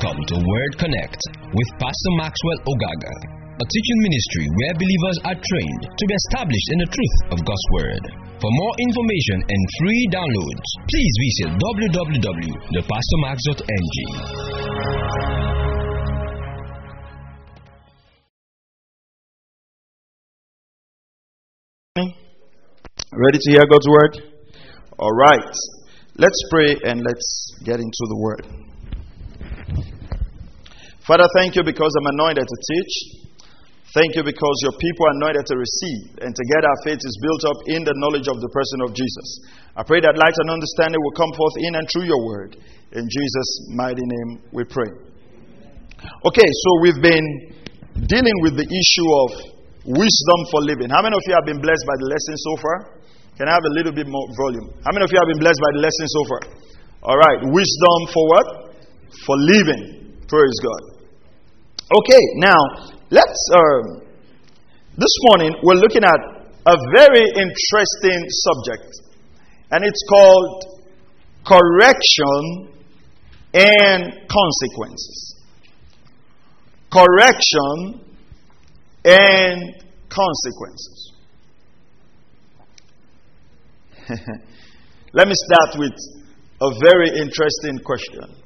Welcome to Word Connect with Pastor Maxwell Ogaga, a teaching ministry where believers are trained to be established in the truth of God's Word. For more information and free downloads, please visit www.thepastormax.ng. Ready to hear God's word? All right. Let's pray and let's get into the word. Father, thank you because I'm anointed to teach. Thank you because your people are anointed to receive. And together our faith is built up in the knowledge of the person of Jesus. I pray that light and understanding will come forth in and through your word. In Jesus' mighty name we pray. Okay, so we've been dealing with the issue of wisdom for living. How many of you have been blessed by the lesson so far? Can I have a little bit more volume? How many of you have been blessed by the lesson so far? All right, wisdom for what? For living. Praise God. Okay, now let's. Um, this morning we're looking at a very interesting subject, and it's called correction and consequences. Correction and consequences. Let me start with a very interesting question.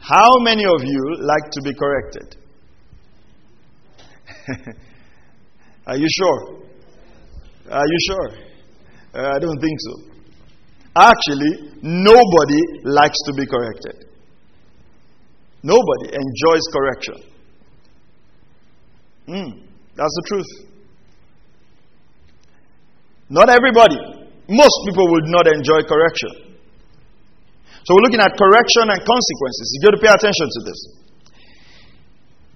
How many of you like to be corrected? Are you sure? Are you sure? Uh, I don't think so. Actually, nobody likes to be corrected. Nobody enjoys correction. Mm, that's the truth. Not everybody. Most people would not enjoy correction. So we're looking at correction and consequences. You got to pay attention to this.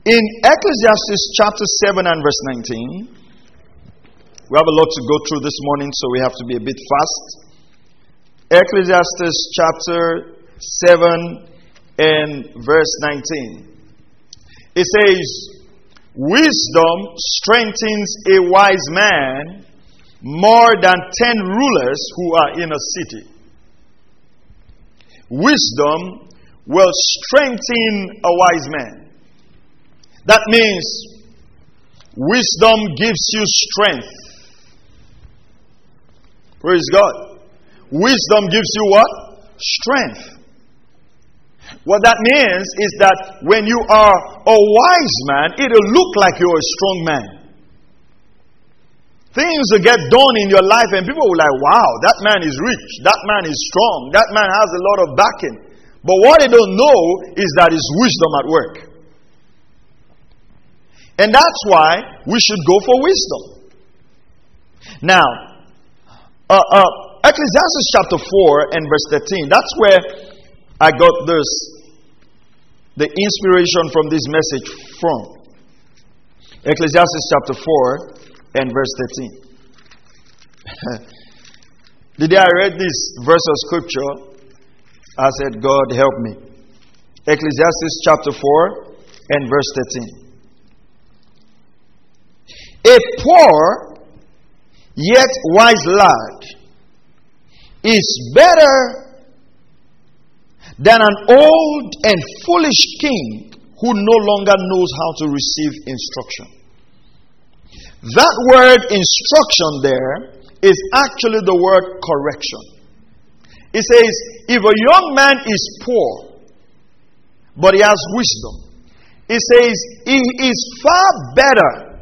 In Ecclesiastes chapter 7 and verse 19, we have a lot to go through this morning, so we have to be a bit fast. Ecclesiastes chapter 7 and verse 19. It says, Wisdom strengthens a wise man more than ten rulers who are in a city. Wisdom will strengthen a wise man. That means wisdom gives you strength. Praise God. Wisdom gives you what? Strength. What that means is that when you are a wise man, it'll look like you're a strong man. Things will get done in your life, and people will like, wow, that man is rich, that man is strong, that man has a lot of backing. But what they don't know is that it's wisdom at work. And that's why we should go for wisdom. Now, uh, uh, Ecclesiastes chapter 4 and verse 13, that's where I got this, the inspiration from this message from. Ecclesiastes chapter 4 and verse 13. the day I read this verse of scripture, I said, God help me. Ecclesiastes chapter 4 and verse 13. A poor yet wise lad is better than an old and foolish king who no longer knows how to receive instruction. That word instruction there is actually the word correction. It says, if a young man is poor, but he has wisdom, it says he is far better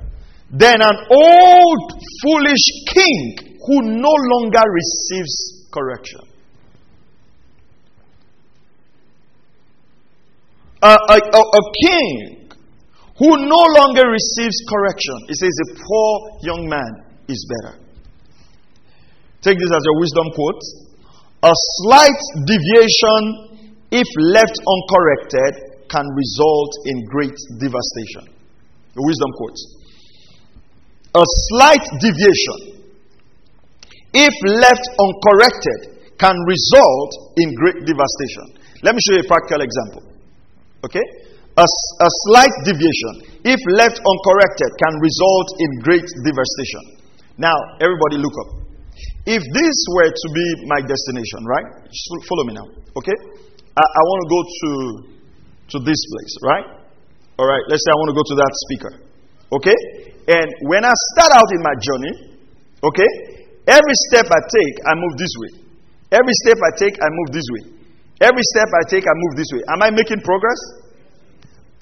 than an old foolish king who no longer receives correction. A, a, a, a, king who no longer receives correction. It says a poor young man is better. Take this as your wisdom quote. A slight deviation, if left uncorrected, can result in great devastation. The wisdom quote a slight deviation, if left uncorrected, can result in great devastation. Let me show you a practical example. Okay? A, a slight deviation, if left uncorrected, can result in great devastation. Now, everybody look up. If this were to be my destination, right? Just follow me now. Okay? I, I want to go to, to this place, right? All right, let's say I want to go to that speaker. Okay? And when I start out in my journey, okay, every step I take, I move this way. Every step I take, I move this way. Every step I take, I move this way. Am I making progress?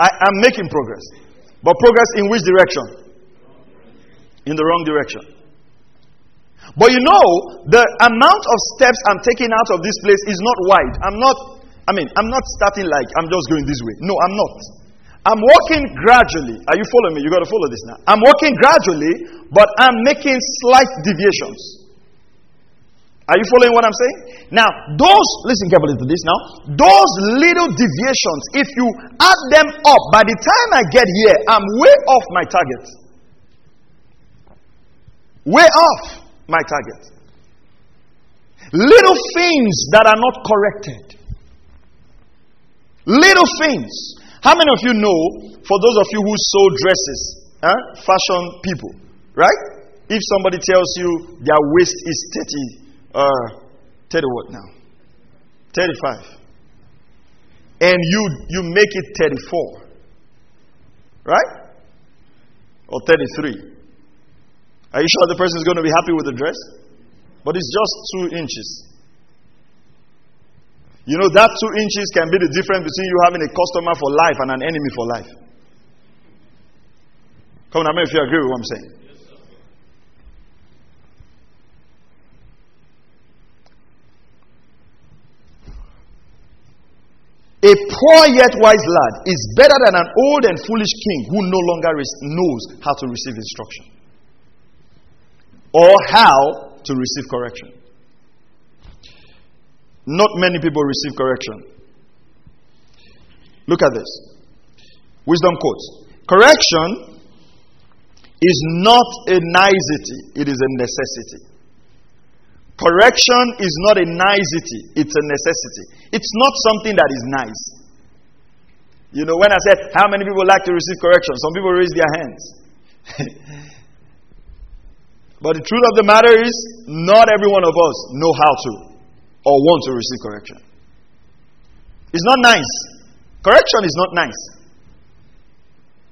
I am making progress. But progress in which direction? In the wrong direction. But you know, the amount of steps I'm taking out of this place is not wide. I'm not, I mean, I'm not starting like I'm just going this way. No, I'm not. I'm walking gradually. Are you following me? You got to follow this now. I'm walking gradually, but I'm making slight deviations. Are you following what I'm saying? Now, those, listen carefully to this now. Those little deviations, if you add them up, by the time I get here, I'm way off my target. Way off my target. Little things that are not corrected. Little things. How many of you know, for those of you who sew dresses, huh? fashion people, right? If somebody tells you their waist is 30 uh, 30 what now? 35. And you, you make it 34. Right? Or 33. Are you sure the person is going to be happy with the dress? But it's just two inches. You know, that two inches can be the difference between you having a customer for life and an enemy for life. Come on, I mean, if you agree with what I'm saying. A poor yet wise lad is better than an old and foolish king who no longer knows how to receive instruction or how to receive correction. Not many people receive correction. Look at this. Wisdom quotes Correction is not a nicety, it is a necessity. Correction is not a nicety, it's a necessity. It's not something that is nice. You know, when I said, How many people like to receive correction? Some people raise their hands. but the truth of the matter is, not every one of us know how to or want to receive correction. It's not nice. Correction is not nice.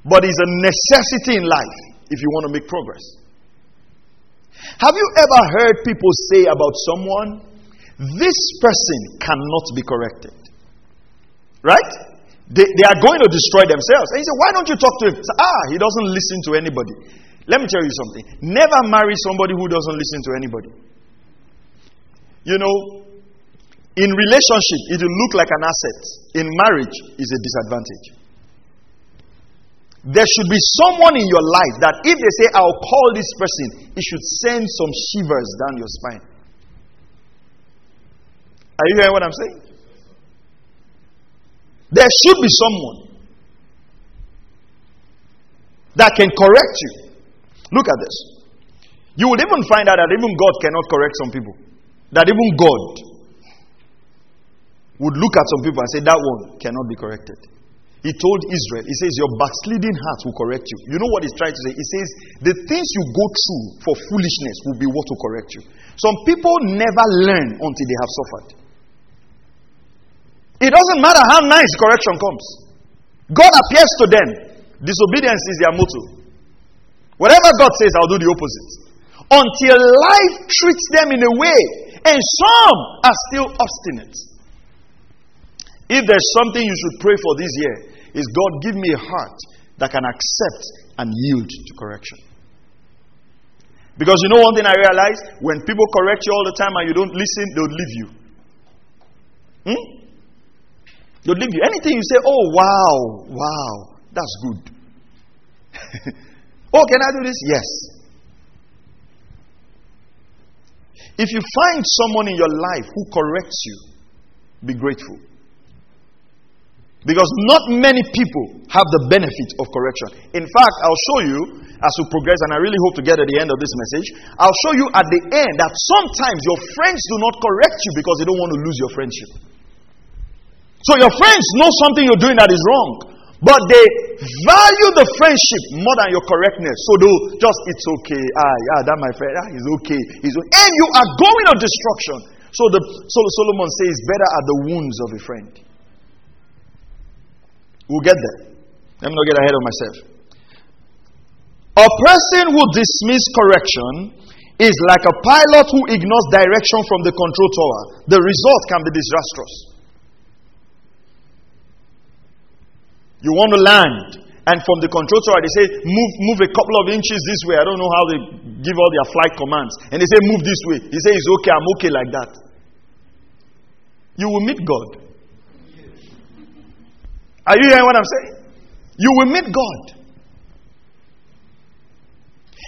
But it's a necessity in life if you want to make progress. Have you ever heard people say about someone, this person cannot be corrected? Right? They, they are going to destroy themselves. And you say, why don't you talk to him? Ah, he doesn't listen to anybody. Let me tell you something. Never marry somebody who doesn't listen to anybody. You know, in relationship, it will look like an asset. In marriage, is a disadvantage. There should be someone in your life that if they say, I'll call this person, it should send some shivers down your spine. Are you hearing what I'm saying? There should be someone that can correct you. Look at this. You would even find out that even God cannot correct some people. That even God would look at some people and say, That one cannot be corrected. He told Israel, He says, Your backsliding heart will correct you. You know what He's trying to say? He says, The things you go through for foolishness will be what will correct you. Some people never learn until they have suffered. It doesn't matter how nice correction comes, God appears to them. Disobedience is their motto. Whatever God says, I'll do the opposite. Until life treats them in a way, and some are still obstinate. If there's something you should pray for this year, is God give me a heart that can accept and yield to correction. Because you know one thing I realize? When people correct you all the time and you don't listen, they'll leave you. Hmm? They'll leave you. Anything you say, oh, wow, wow, that's good. oh, can I do this? Yes. If you find someone in your life who corrects you, be grateful. Because not many people have the benefit of correction. In fact, I'll show you as we progress, and I really hope to get at the end of this message. I'll show you at the end that sometimes your friends do not correct you because they don't want to lose your friendship. So your friends know something you're doing that is wrong, but they value the friendship more than your correctness. So they'll just, it's okay. Ah, yeah, that my friend, ah, okay. He's okay. And you are going to destruction. So the so Solomon says, better are the wounds of a friend We'll get there. Let me not get ahead of myself. A person who dismisses correction is like a pilot who ignores direction from the control tower. The result can be disastrous. You want to land, and from the control tower, they say, move, move a couple of inches this way. I don't know how they give all their flight commands. And they say, move this way. He says, it's okay, I'm okay like that. You will meet God. Are you hearing what I'm saying? You will meet God.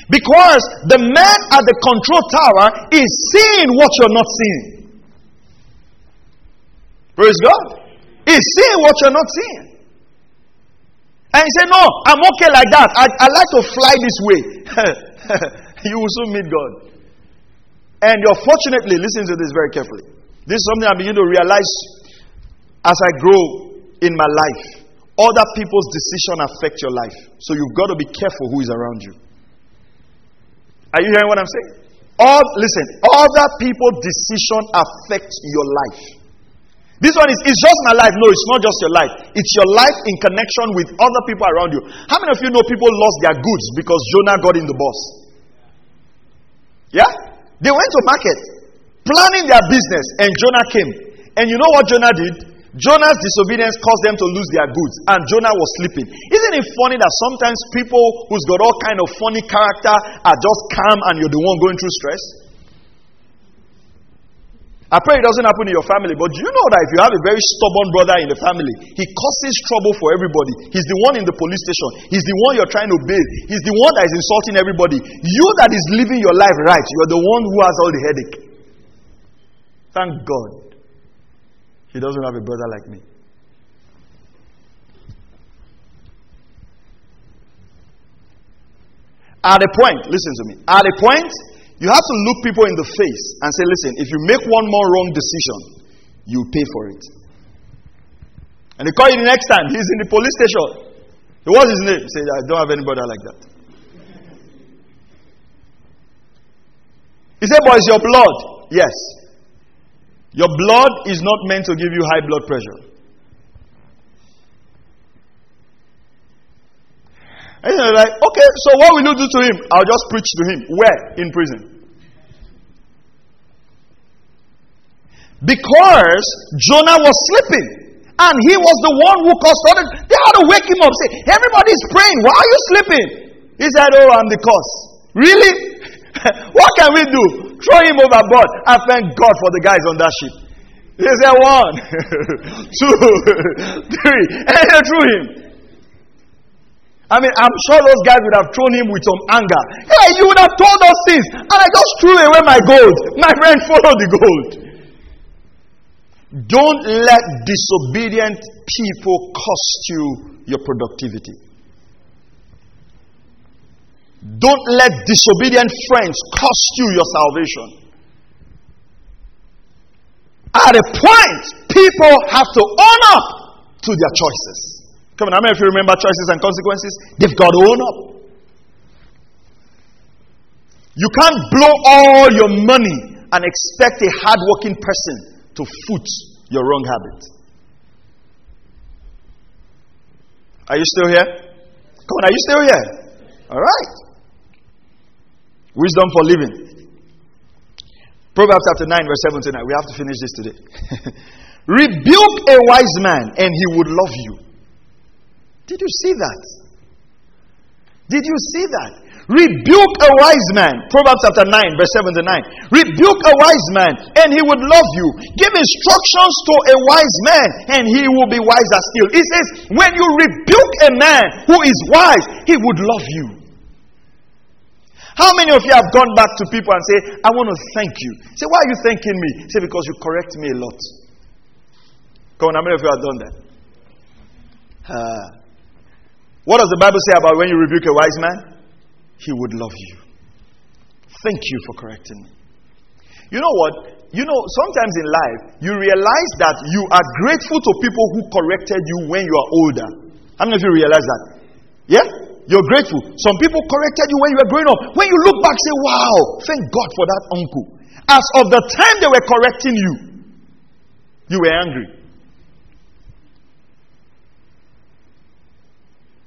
Because the man at the control tower is seeing what you're not seeing. Praise God. He's seeing what you're not seeing. And he said, No, I'm okay like that. I, I like to fly this way. you will soon meet God. And you're fortunately, listen to this very carefully. This is something I begin to realize as I grow in my life. Other people's decision affect your life. So you've got to be careful who is around you. Are you hearing what I'm saying? All, listen, other people's decision affects your life. This one is it's just my life. No, it's not just your life. It's your life in connection with other people around you. How many of you know people lost their goods because Jonah got in the bus? Yeah? They went to market planning their business and Jonah came. And you know what Jonah did? Jonah's disobedience caused them to lose their goods, and Jonah was sleeping. Isn't it funny that sometimes people who's got all kind of funny character are just calm and you're the one going through stress? I pray it doesn't happen in your family, but do you know that if you have a very stubborn brother in the family, he causes trouble for everybody. He's the one in the police station. He's the one you're trying to bail. He's the one that is insulting everybody. You that is living your life right, you're the one who has all the headache. Thank God. He doesn't have a brother like me. At a point, listen to me. At a point, you have to look people in the face and say, listen, if you make one more wrong decision, you pay for it. And they call you the next time. He's in the police station. He What's his name? Say, I don't have any brother like that. He said, Boy, it's your blood. Yes. Your blood is not meant to give you high blood pressure. And you're like, okay, so what will you do to him? I'll just preach to him. Where? In prison. Because Jonah was sleeping. And he was the one who caused all. They had to wake him up. Say, everybody's praying. Why are you sleeping? He said, Oh, I'm the cause. Really? what can we do? Throw him overboard. I thank God for the guys on that ship. He said, one, two, three, and they threw him. I mean, I'm sure those guys would have thrown him with some anger. Hey, you would have told us things, and I just threw away my gold. My friend, follow the gold. Don't let disobedient people cost you your productivity. Don't let disobedient friends cost you your salvation. At a point, people have to own up to their choices. Come on, I mean, if you remember choices and consequences, they've got to own up. You can't blow all your money and expect a hardworking person to foot your wrong habit. Are you still here? Come on, are you still here? All right. Wisdom for living. Proverbs chapter 9, verse 79. We have to finish this today. Rebuke a wise man, and he would love you. Did you see that? Did you see that? Rebuke a wise man. Proverbs chapter 9, verse 79. Rebuke a wise man, and he would love you. Give instructions to a wise man, and he will be wiser still. He says, When you rebuke a man who is wise, he would love you. How many of you have gone back to people and say, I want to thank you? Say, why are you thanking me? Say, because you correct me a lot. Come on, how many of you have done that? Uh, what does the Bible say about when you rebuke a wise man? He would love you. Thank you for correcting me. You know what? You know, sometimes in life, you realize that you are grateful to people who corrected you when you are older. How many of you realize that? Yeah? You're grateful. Some people corrected you when you were growing up. When you look back, say, Wow, thank God for that uncle. As of the time they were correcting you, you were angry.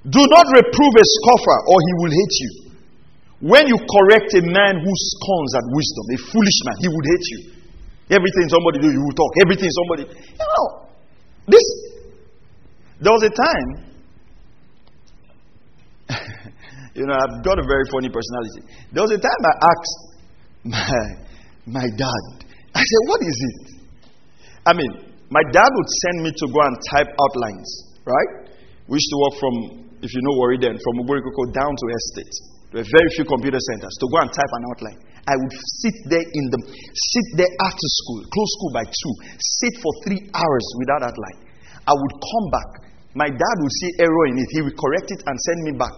Do not reprove a scoffer, or he will hate you. When you correct a man who scorns at wisdom, a foolish man, he would hate you. Everything somebody do, you will talk. Everything somebody. You know, this. There was a time. you know, I've got a very funny personality. There was a time I asked my my dad. I said, "What is it?" I mean, my dad would send me to go and type outlines. Right? We used to work from, if you know Warri then, from Ugborikoko down to Estate. There were very few computer centers to go and type an outline. I would sit there in the sit there after school, close school by two, sit for three hours without outline. I would come back. My dad would see error in it. He would correct it and send me back.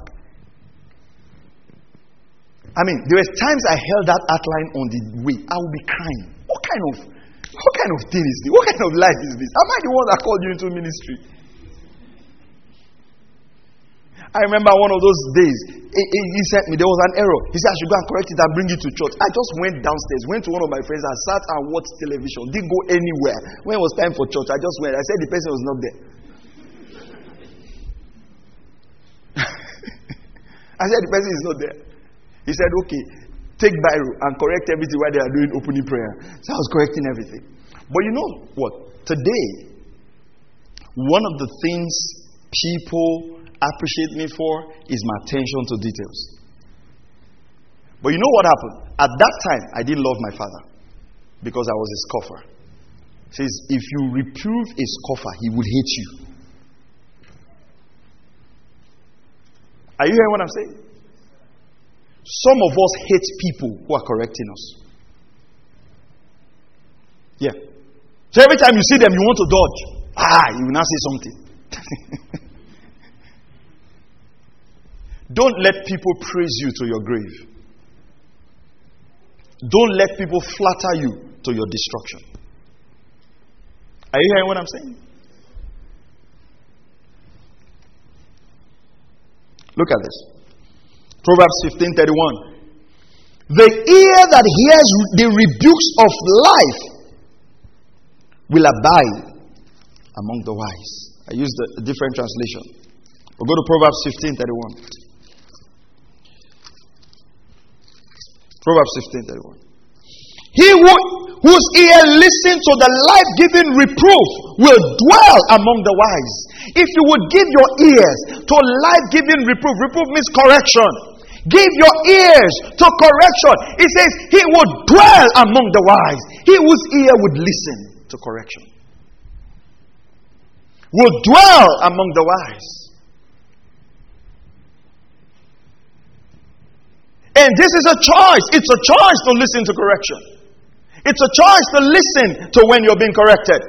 I mean, there were times I held that outline on the way. I would be crying. What kind of what kind of thing is this? What kind of life is this? Am I the one that called you into ministry? I remember one of those days, he, sent me, there was an error. He said, I should go and correct it and bring it to church. I just went downstairs, went to one of my friends, I sat and watched television, didn't go anywhere. When it was time for church, I just went. I said the person was not there. I said the person is not there. He said, okay, take Biro and correct everything while they are doing opening prayer. So I was correcting everything. But you know what? Today, one of the things people appreciate me for is my attention to details. But you know what happened? At that time, I didn't love my father because I was a scoffer. says, if you reprove a scoffer, he will hate you. Are you hearing what I'm saying? Some of us hate people who are correcting us. Yeah. So every time you see them, you want to dodge. Ah, you will now say something. Don't let people praise you to your grave. Don't let people flatter you to your destruction. Are you hearing what I'm saying? Look at this. Proverbs 15:31. The ear that hears the rebukes of life will abide among the wise. I used a different translation. We'll go to Proverbs 15:31. Proverbs 15 31. He who, whose ear listens to the life giving reproof will dwell among the wise. If you would give your ears to life giving reproof, reproof means correction. Give your ears to correction. It says, He would dwell among the wise. He whose ear would listen to correction will dwell among the wise. And this is a choice. It's a choice to listen to correction. It's a choice to listen to when you're being corrected.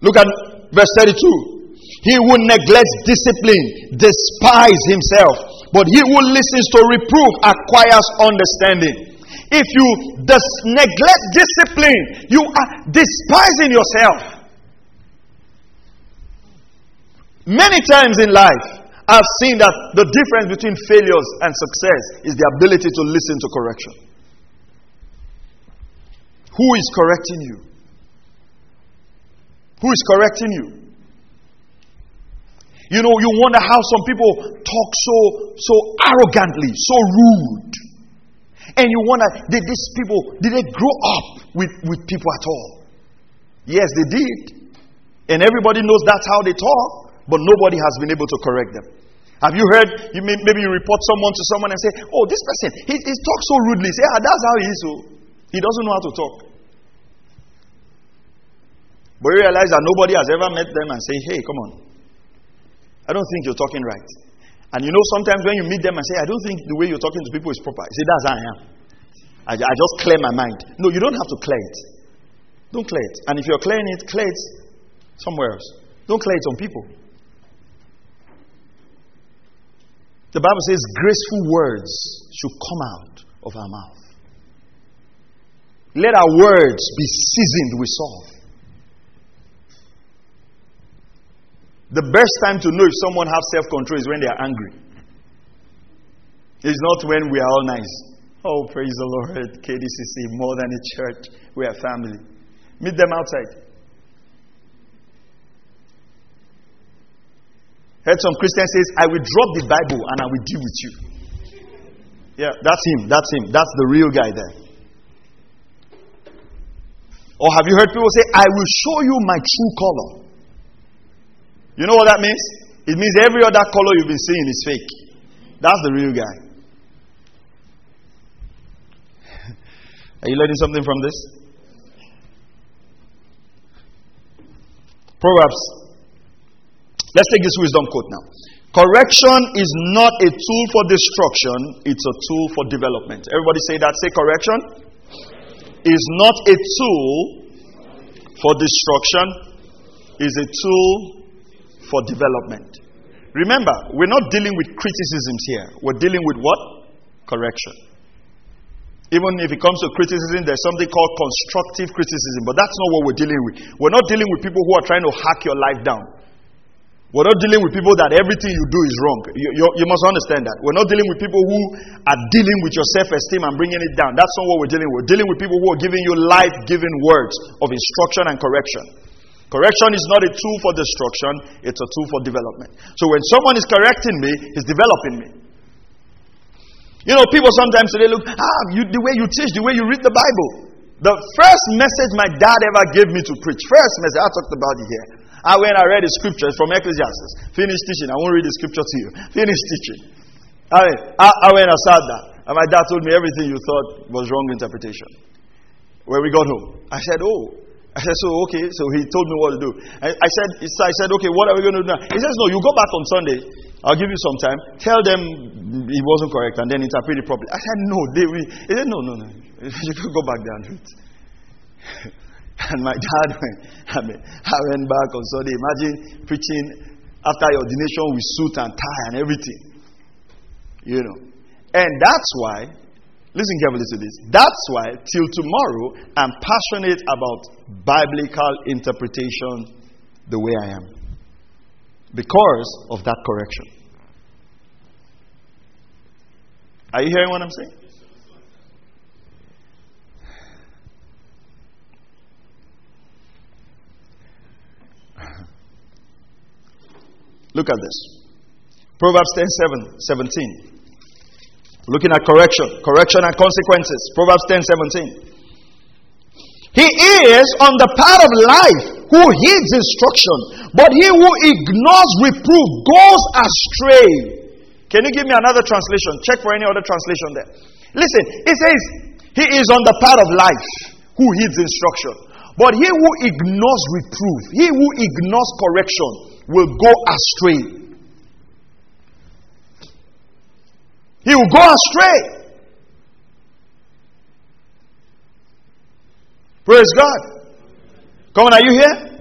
Look at verse 32. He who neglects discipline despise himself, but he who listens to reproof acquires understanding. If you dis- neglect discipline, you are despising yourself. Many times in life, I've seen that the difference between failures and success is the ability to listen to correction. Who is correcting you? Who is correcting you? You know, you wonder how some people talk so so arrogantly, so rude. And you wonder, did these people did they grow up with, with people at all? Yes, they did. And everybody knows that's how they talk but nobody has been able to correct them. Have you heard? You may, maybe you report someone to someone and say, "Oh, this person, he, he talks so rudely." Say, "Ah, that's how he is." So he doesn't know how to talk. But you realize that nobody has ever met them and say, "Hey, come on, I don't think you're talking right." And you know, sometimes when you meet them and say, "I don't think the way you're talking to people is proper," you say, "That's how I am." I, I just clear my mind. No, you don't have to clear it. Don't clear it. And if you're clearing it, clear it somewhere else. Don't clear it on people. The Bible says graceful words should come out of our mouth. Let our words be seasoned with salt. The best time to know if someone has self control is when they are angry. It's not when we are all nice. Oh, praise the Lord. KDCC, more than a church, we are family. Meet them outside. Heard some Christian says, I will drop the Bible and I will deal with you. Yeah, that's him. That's him. That's the real guy there. Or have you heard people say, I will show you my true color? You know what that means? It means every other color you've been seeing is fake. That's the real guy. Are you learning something from this? Proverbs Let's take this wisdom quote now. Correction is not a tool for destruction, it's a tool for development. Everybody say that. Say correction is not a tool for destruction, is a tool for development. Remember, we're not dealing with criticisms here. We're dealing with what? Correction. Even if it comes to criticism, there's something called constructive criticism, but that's not what we're dealing with. We're not dealing with people who are trying to hack your life down. We're not dealing with people that everything you do is wrong. You, you, you must understand that. We're not dealing with people who are dealing with your self esteem and bringing it down. That's not what we're dealing with. We're dealing with people who are giving you life giving words of instruction and correction. Correction is not a tool for destruction, it's a tool for development. So when someone is correcting me, he's developing me. You know, people sometimes say, look, ah, you, the way you teach, the way you read the Bible. The first message my dad ever gave me to preach, first message, I talked about it here. Ah, I went, I read the scriptures from Ecclesiastes. Finished teaching. I won't read the scripture to you. Finished teaching. I, mean, I, I went, I sat there. And my dad told me everything you thought was wrong interpretation. When we got home, I said, Oh. I said, So, okay. So he told me what to do. I, I, said, I said, Okay, what are we going to do now? He says, No, you go back on Sunday. I'll give you some time. Tell them it wasn't correct and then interpret it properly. I said, No. They, we, he said, No, no, no. You can go back there and do it. And my dad I, mean, I went back on Sunday. Imagine preaching after your ordination with suit and tie and everything. You know. And that's why, listen carefully to this. That's why, till tomorrow, I'm passionate about biblical interpretation the way I am. Because of that correction. Are you hearing what I'm saying? Look at this. Proverbs 10 7, 17. Looking at correction, correction and consequences. Proverbs 10 17. He is on the path of life who heeds instruction, but he who ignores reproof goes astray. Can you give me another translation? Check for any other translation there. Listen, it says, He is on the path of life who heeds instruction, but he who ignores reproof, he who ignores correction, will go astray. He will go astray. Praise God. Come on, are you here?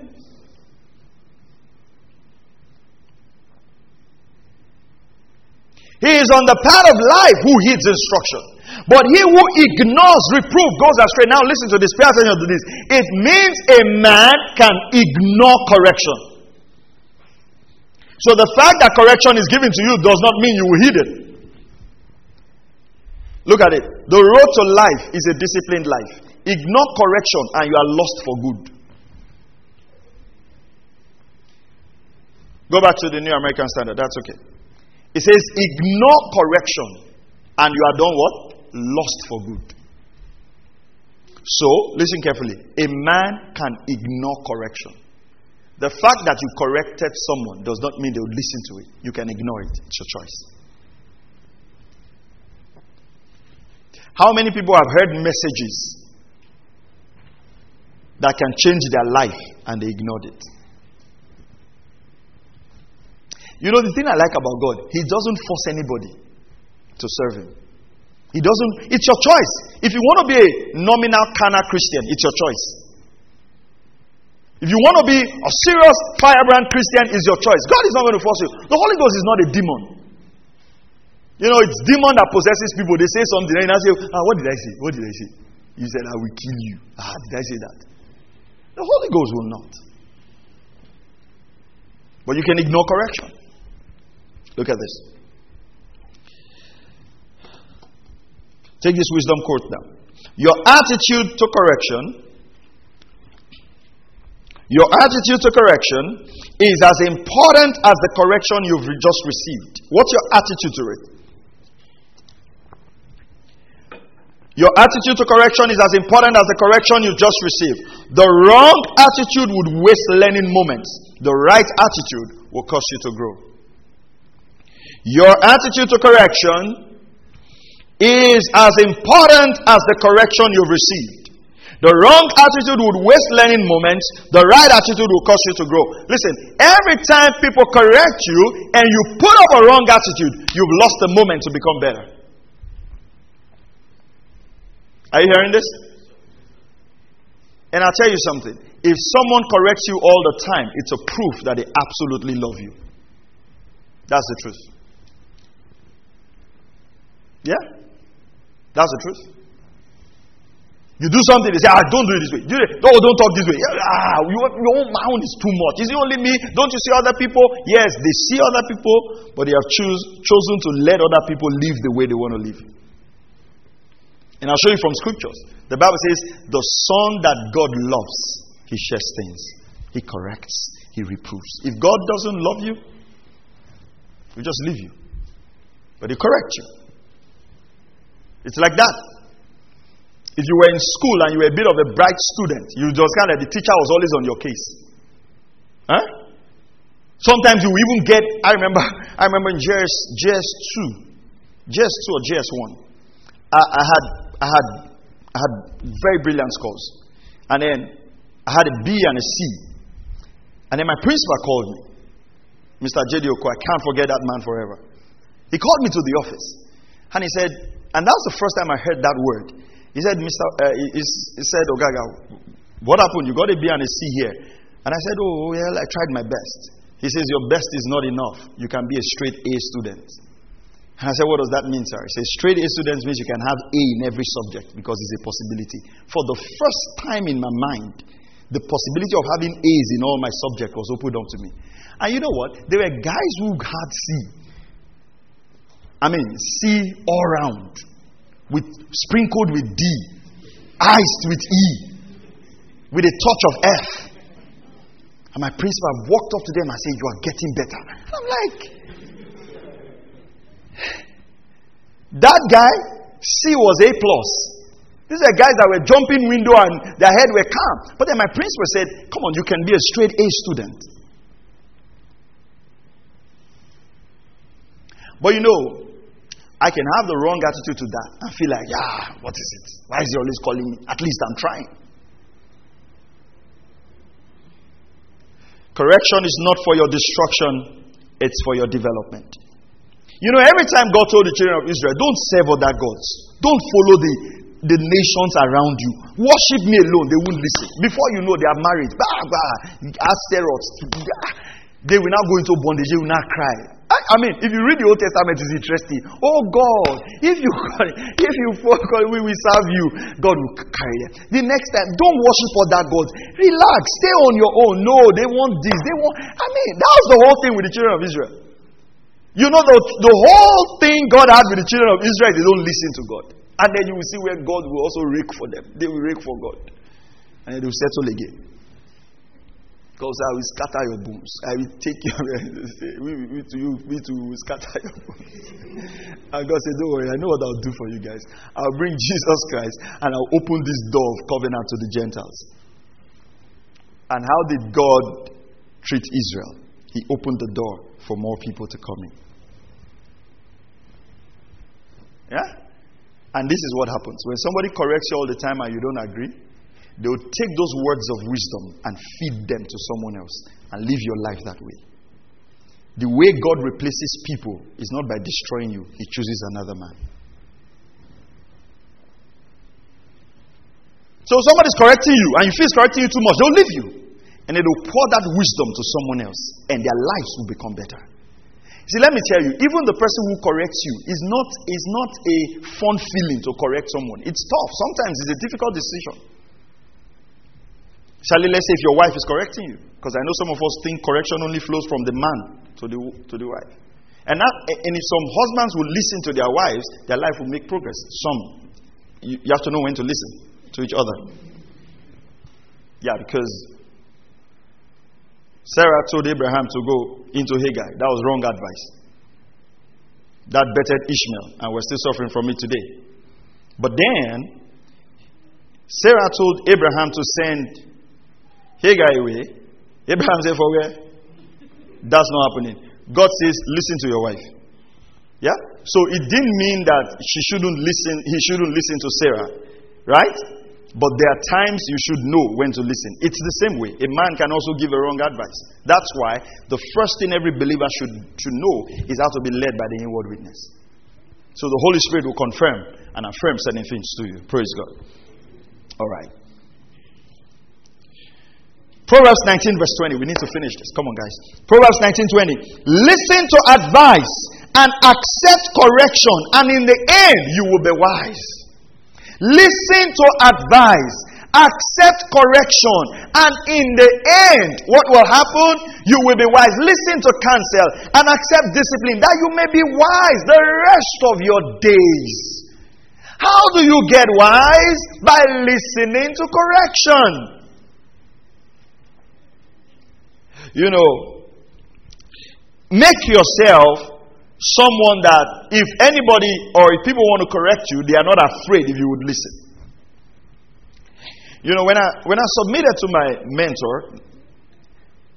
He is on the path of life who heeds instruction. But he who ignores reproof goes astray. Now listen to this. Pay attention to this. It means a man can ignore correction. So the fact that correction is given to you does not mean you will heed it. Look at it. The road to life is a disciplined life. Ignore correction and you are lost for good. Go back to the New American Standard. That's okay. It says, ignore correction and you are done what? Lost for good. So, listen carefully. A man can ignore correction. The fact that you corrected someone does not mean they will listen to it. You can ignore it. It's your choice. How many people have heard messages that can change their life and they ignored it? You know, the thing I like about God, He doesn't force anybody to serve Him. He doesn't, it's your choice. If you want to be a nominal carnal Christian, it's your choice. If you want to be a serious firebrand Christian, is your choice. God is not going to force you. The Holy Ghost is not a demon. You know, it's demon that possesses people. They say something and I say, ah, what did I say? What did I say? You said, I will kill you. Ah, did I say that? The Holy Ghost will not. But you can ignore correction. Look at this. Take this wisdom quote now. Your attitude to correction Your attitude to correction is as important as the correction you've just received. What's your attitude to it? Your attitude to correction is as important as the correction you just received. The wrong attitude would waste learning moments. The right attitude will cause you to grow. Your attitude to correction is as important as the correction you've received. The wrong attitude would waste learning moments. The right attitude will cause you to grow. Listen, every time people correct you and you put up a wrong attitude, you've lost the moment to become better. Are you hearing this? And I'll tell you something. If someone corrects you all the time, it's a proof that they absolutely love you. That's the truth. Yeah? That's the truth. You do something, they say, ah, don't do it this way. Do it. No, don't talk this way. Ah, your, your own mouth is too much. Is it only me? Don't you see other people? Yes, they see other people, but they have choose, chosen to let other people live the way they want to live. And I'll show you from scriptures. The Bible says, The son that God loves, he chastens, he corrects, he reproves. If God doesn't love you, he just leave you. But he corrects you. It's like that. If you were in school and you were a bit of a bright student, you just kind of the teacher was always on your case. Huh? Sometimes you even get, I remember, I remember in JS, JS2, JS2 or JS1, I, I had I had, I had very brilliant scores. And then I had a B and a C. And then my principal called me. Mr. J.D. Oko, I can't forget that man forever. He called me to the office. And he said, and that was the first time I heard that word. He said, Mr. Uh, he, he said, Ogaga, what happened? You got a B and a C here. And I said, Oh, well, I tried my best. He says, Your best is not enough. You can be a straight A student. And I said, What does that mean, sir? He says, Straight A students means you can have A in every subject because it's a possibility. For the first time in my mind, the possibility of having A's in all my subjects was opened up to me. And you know what? There were guys who had C. I mean, C all round, with sprinkled with D, iced with E, with a touch of F. And my principal walked up to them and said, You are getting better. I'm like, That guy, C was A plus. These are guys that were jumping window and their head were calm. But then my principal said, Come on, you can be a straight A student. But you know, I can have the wrong attitude to that and feel like, yeah, what is it? Why is he always calling me? At least I'm trying. Correction is not for your destruction, it's for your development. You know, every time God told the children of Israel, don't serve other gods, don't follow the, the nations around you. Worship me alone, they won't listen. Before you know, they are married. Bah, bah, Ashtaroth. They will now go into bondage, they will now cry. I, I, mean, if you read the Old Testament, it's interesting. Oh God, if you if you we will serve you, God will carry them. The next time, don't worship other gods. Relax, stay on your own. No, they want this. They want. I mean, that was the whole thing with the children of Israel. You know, the, the whole thing God had with the children of Israel, they don't listen to God. And then you will see where God will also rake for them. They will rake for God. And they will settle again. Because I will scatter your bones. I will take your. we, we, to you, we to scatter your bones. and God said, Don't worry, I know what I'll do for you guys. I'll bring Jesus Christ and I'll open this door of covenant to the Gentiles. And how did God treat Israel? He opened the door for more people to come in. Yeah? And this is what happens. When somebody corrects you all the time and you don't agree, they will take those words of wisdom and feed them to someone else and live your life that way. The way God replaces people is not by destroying you, He chooses another man. So somebody's correcting you and you feel correcting you too much, they'll leave you. And they will pour that wisdom to someone else, and their lives will become better. See, let me tell you, even the person who corrects you is not, is not a fun feeling to correct someone. It's tough. Sometimes it's a difficult decision. Shall let's say if your wife is correcting you, because I know some of us think correction only flows from the man to the, to the wife. And, that, and if some husbands will listen to their wives, their life will make progress. Some, you, you have to know when to listen to each other. Yeah, because Sarah told Abraham to go into Hagar. That was wrong advice. That bettered Ishmael, and we're still suffering from it today. But then, Sarah told Abraham to send Hagar away. Abraham said, For where? That's not happening. God says, Listen to your wife. Yeah? So it didn't mean that she shouldn't listen, he shouldn't listen to Sarah. Right? But there are times you should know when to listen. It's the same way. A man can also give a wrong advice. That's why the first thing every believer should, should know is how to be led by the inward witness. So the Holy Spirit will confirm and affirm certain things to you. Praise God. All right. Proverbs 19, verse 20. We need to finish this. Come on, guys. Proverbs 19, 20. Listen to advice and accept correction, and in the end, you will be wise. Listen to advice, accept correction, and in the end, what will happen? You will be wise. Listen to counsel and accept discipline that you may be wise the rest of your days. How do you get wise? By listening to correction. You know, make yourself someone that if anybody or if people want to correct you, they are not afraid if you would listen. You know, when I when I submitted to my mentor,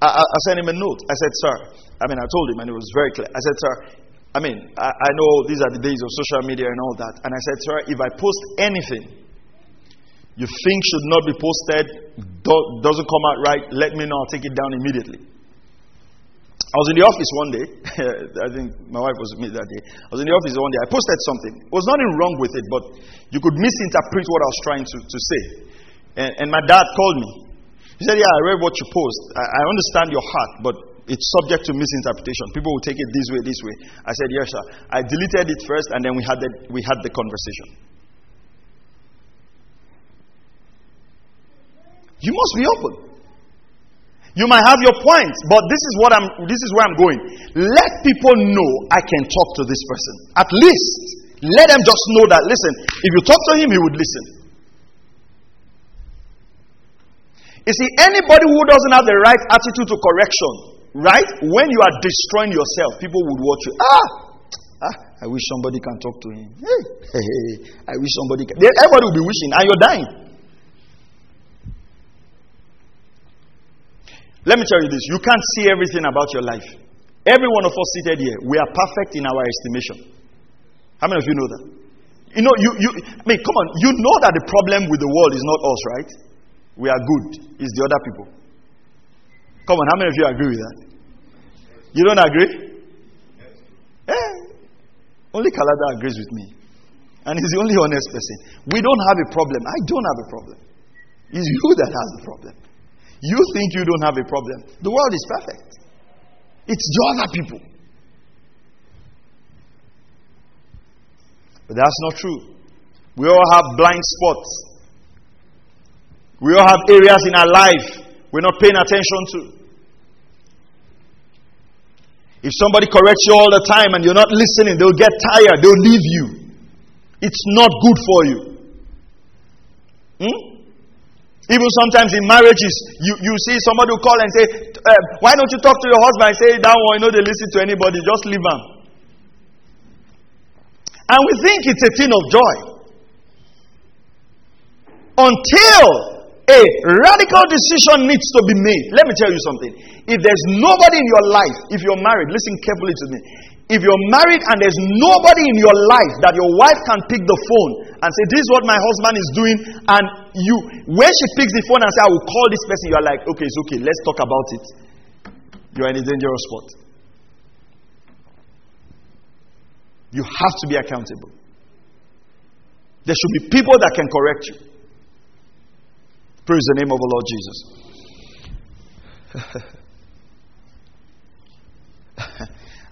I, I, sent him a note. I said, "Sir," I mean, I told him, and it was very clear. I said, "Sir, I mean, I, I know these are the days of social media and all that." And I said, "Sir, if I post anything you think should not be posted, do, doesn't come out right, let me know. I'll take it down immediately." I was in the office one day. I think my wife was with me that day. I was in the office one day. I posted something. There was nothing wrong with it, but you could misinterpret what I was trying to, to say. And, and my dad called me. He said, Yeah, I read what you post. I, I understand your heart, but it's subject to misinterpretation. People will take it this way, this way. I said, Yes, sir. I deleted it first, and then we had the, we had the conversation. You must be open. You might have your points, but this is what I'm this is where I'm going. Let people know I can talk to this person. At least let them just know that listen, if you talk to him, he would listen. You see, anybody who doesn't have the right attitude to correction, right? When you are destroying yourself, people would watch you. Ah, ah I wish somebody can talk to him. Hey, hey, hey I wish somebody can. Everybody will be wishing, and you're dying. Let me tell you this you can't see everything about your life. Every one of us seated here, we are perfect in our estimation. How many of you know that? You know, you, you, I mean, come on, you know that the problem with the world is not us, right? We are good, it's the other people. Come on, how many of you agree with that? You don't agree? Eh, only Kalada agrees with me. And he's the only honest person. We don't have a problem. I don't have a problem. It's you that has the problem. You think you don't have a problem. The world is perfect. It's the other people. But that's not true. We all have blind spots. We all have areas in our life we're not paying attention to. If somebody corrects you all the time and you're not listening, they'll get tired, they'll leave you. It's not good for you. Hmm? Even sometimes in marriages, you, you see somebody will call and say, uh, Why don't you talk to your husband? Say, That one, you know, they listen to anybody, just leave them. And we think it's a thing of joy. Until a radical decision needs to be made. Let me tell you something. If there's nobody in your life, if you're married, listen carefully to me. If you're married and there's nobody in your life that your wife can pick the phone and say, This is what my husband is doing, and you, when she picks the phone and say, I will call this person, you're like, Okay, it's okay, let's talk about it. You're in a dangerous spot. You have to be accountable. There should be people that can correct you. Praise the name of the Lord Jesus.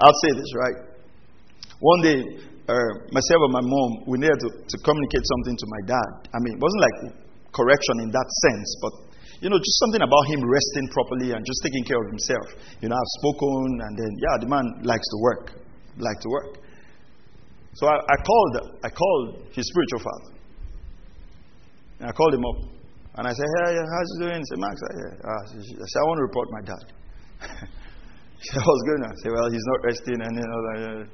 I'll say this, right? One day, uh, myself and my mom, we needed to, to communicate something to my dad. I mean, it wasn't like correction in that sense, but you know, just something about him resting properly and just taking care of himself. You know, I've spoken, and then yeah, the man likes to work, like to work. So I, I called, I called his spiritual father. And I called him up, and I said, "Hey, how's he doing?" He said, "Max, I, yeah. I said, I want to report my dad." said, What's going on? I said, Well, he's not resting. And then uh,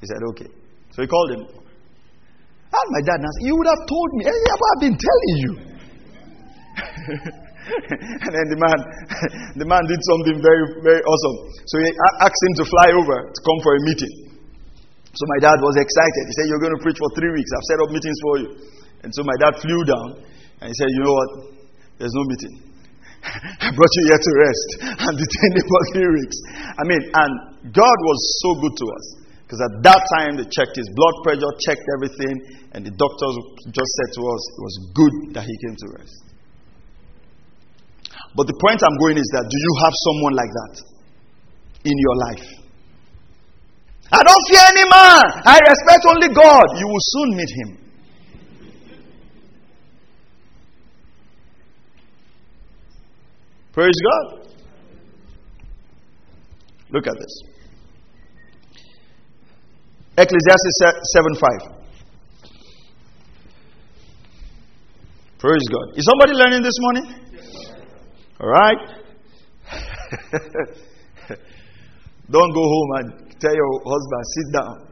he said, Okay. So he called him. And my dad asked, You would have told me. Hey, I've been telling you. and then the man, the man did something very, very awesome. So he asked him to fly over to come for a meeting. So my dad was excited. He said, You're going to preach for three weeks. I've set up meetings for you. And so my dad flew down and he said, You know what? There's no meeting. I brought you here to rest and detain for three weeks. I mean, and God was so good to us. Because at that time, they checked his blood pressure, checked everything, and the doctors just said to us, it was good that he came to rest. But the point I'm going is that do you have someone like that in your life? I don't fear any man. I respect only God. You will soon meet him. Praise God. Look at this. Ecclesiastes 7 5. Praise God. Is somebody learning this morning? All right? Don't go home and tell your husband, sit down.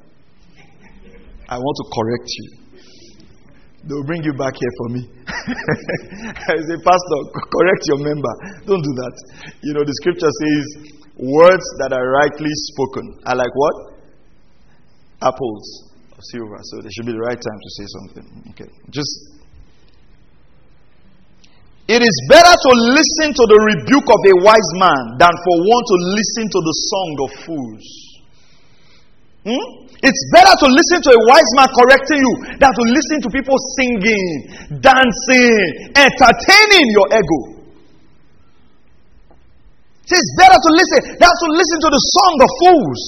I want to correct you. They'll bring you back here for me. I say, Pastor, correct your member. Don't do that. You know, the scripture says, words that are rightly spoken are like what? Apples of silver. So there should be the right time to say something. Okay. Just it is better to listen to the rebuke of a wise man than for one to listen to the song of fools. Hmm? It's better to listen to a wise man correcting you than to listen to people singing, dancing, entertaining your ego. It's better to listen than to listen to the song of fools.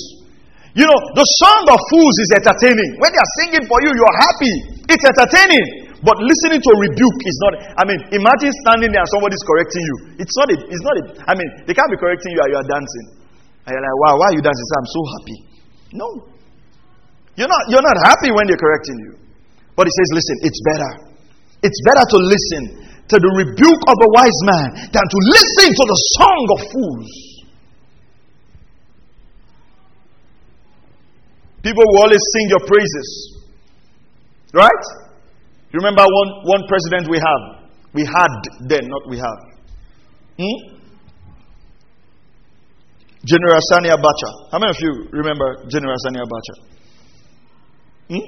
You know, the song of fools is entertaining. When they are singing for you, you're happy. It's entertaining. But listening to a rebuke is not, I mean, imagine standing there and somebody's correcting you. It's not a, it's not a, I mean, they can't be correcting you and you are dancing. And you're like, wow, why are you dancing? So I'm so happy. No. You're not, you're not happy when they're correcting you. But he says, listen, it's better. It's better to listen to the rebuke of a wise man than to listen to the song of fools. People will always sing your praises. Right? You remember one, one president we have? We had then, not we have. Hmm? General Sani Abacha. How many of you remember General Sani Abacha? Hmm?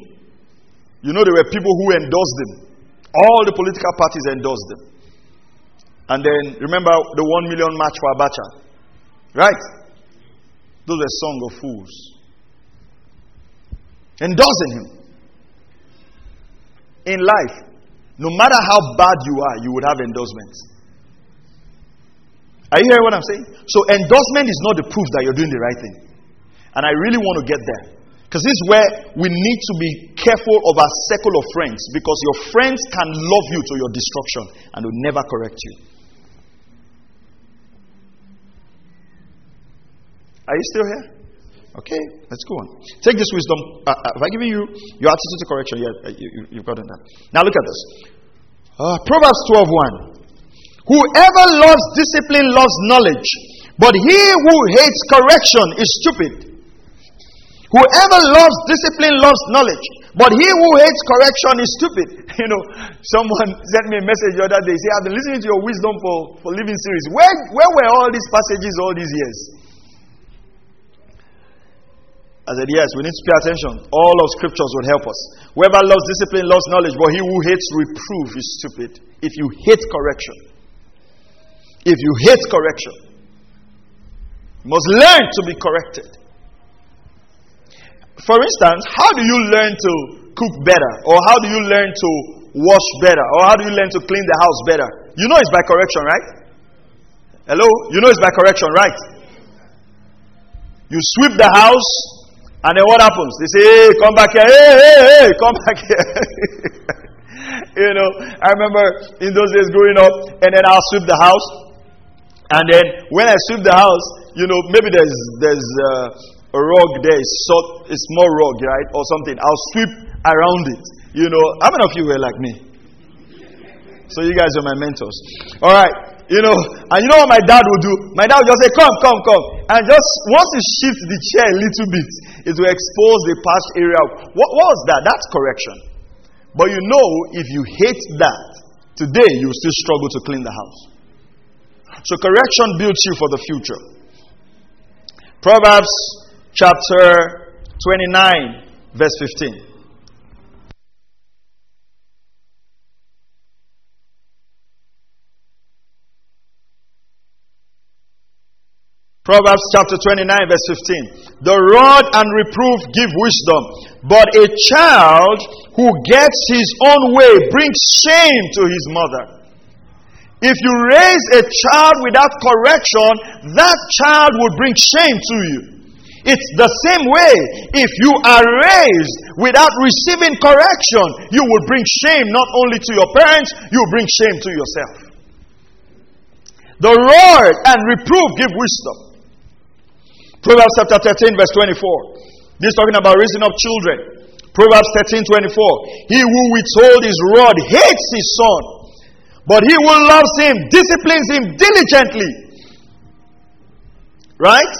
You know, there were people who endorsed him. All the political parties endorsed him. And then, remember the one million march for Abacha? Right? Those were song of fools. Endorsing him in life, no matter how bad you are, you would have endorsements. Are you hearing what I'm saying? So, endorsement is not the proof that you're doing the right thing. And I really want to get there. Because this is where we need to be careful of our circle of friends. Because your friends can love you to your destruction and will never correct you. Are you still here? Okay, let's go on. Take this wisdom. Uh, uh, have I given you your attitude to correction? Yeah, uh, you, have gotten that. Now look at this. Uh, Proverbs 12 1. Whoever loves discipline loves knowledge, but he who hates correction is stupid. Whoever loves discipline loves knowledge, but he who hates correction is stupid. You know, someone sent me a message the other day. Say, I've been listening to your wisdom for, for living series. Where, where were all these passages all these years? I said, Yes, we need to pay attention. All of scriptures will help us. Whoever loves discipline loves knowledge, but he who hates reproof is stupid. If you hate correction, if you hate correction, you must learn to be corrected. For instance, how do you learn to cook better? Or how do you learn to wash better? Or how do you learn to clean the house better? You know it's by correction, right? Hello? You know it's by correction, right? You sweep the house, and then what happens? They say, hey, come back here. Hey, hey, hey, come back here. you know, I remember in those days growing up, and then I'll sweep the house. And then when I sweep the house, you know, maybe there's there's uh, a rug there, it's short, a small rug, right, or something. I'll sweep around it. You know, how many of you were like me? So you guys are my mentors. All right. you know, and you know what my dad would do? My dad would just say, Come, come, come. And just once you shift the chair a little bit, it will expose the past area. What, what was that? That's correction. But you know, if you hate that, today you still struggle to clean the house. So correction builds you for the future. Proverbs chapter 29, verse 15. Proverbs chapter 29, verse 15. The rod and reproof give wisdom, but a child who gets his own way brings shame to his mother. If you raise a child without correction, that child will bring shame to you. It's the same way. If you are raised without receiving correction, you will bring shame not only to your parents, you will bring shame to yourself. The rod and reproof give wisdom. Proverbs chapter 13, verse 24. This is talking about raising up children. Proverbs 13, 24. He who withholds his rod hates his son, but he who loves him disciplines him diligently. Right?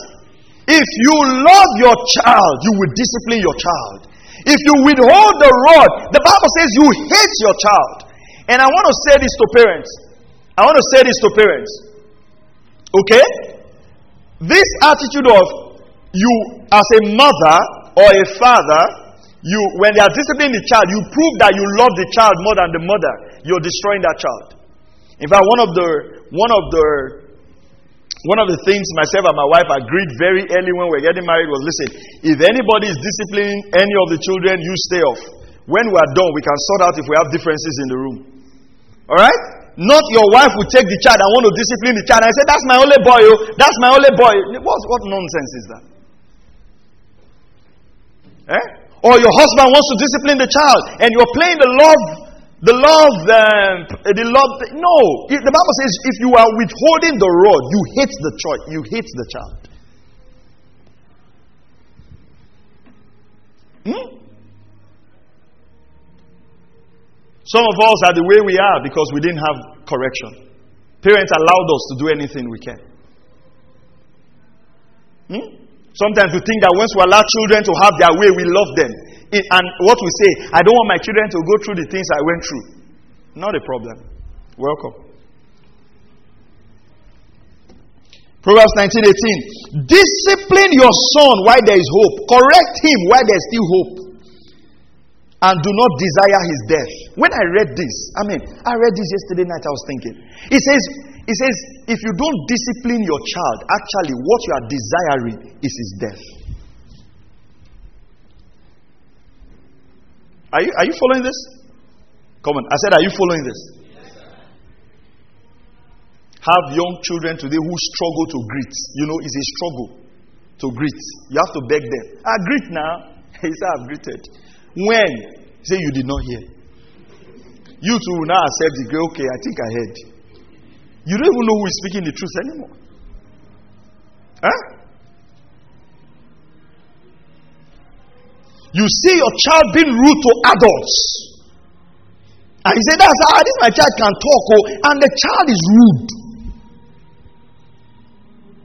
If you love your child, you will discipline your child. If you withhold the rod, the Bible says you hate your child. And I want to say this to parents. I want to say this to parents. Okay? This attitude of you as a mother or a father, you when they are disciplining the child, you prove that you love the child more than the mother. You're destroying that child. In fact, one of the one of the one of the things myself and my wife agreed very early when we were getting married was listen, if anybody is disciplining any of the children, you stay off. When we are done, we can sort out if we have differences in the room. All right? Not your wife will take the child and want to discipline the child I say, That's my only boy, oh, that's my only boy. What, what nonsense is that? Eh? Or your husband wants to discipline the child and you're playing the love, the love, um, the love. No. The Bible says if you are withholding the rod, you hate the child. You hate the child. Hmm? Some of us are the way we are because we didn't have correction. Parents allowed us to do anything we can. Hmm? Sometimes we think that once we allow children to have their way, we love them. And what we say, I don't want my children to go through the things I went through. Not a problem. Welcome. Proverbs 19:18. Discipline your son while there is hope. Correct him while there is still hope and do not desire his death. When I read this, I mean, I read this yesterday night, I was thinking. It says, it says, if you don't discipline your child, actually what you are desiring is his death. Are you, are you following this? Come on. I said, are you following this? Have young children today who struggle to greet. You know, it's a struggle to greet. You have to beg them. I greet now. He said, I've greeted. When? Say you did not hear. You too will now accept the okay, I think I heard. You don't even know who is speaking the truth anymore. Huh? You see your child being rude to adults. And you say, That's how this my child can talk, oh, and the child is rude.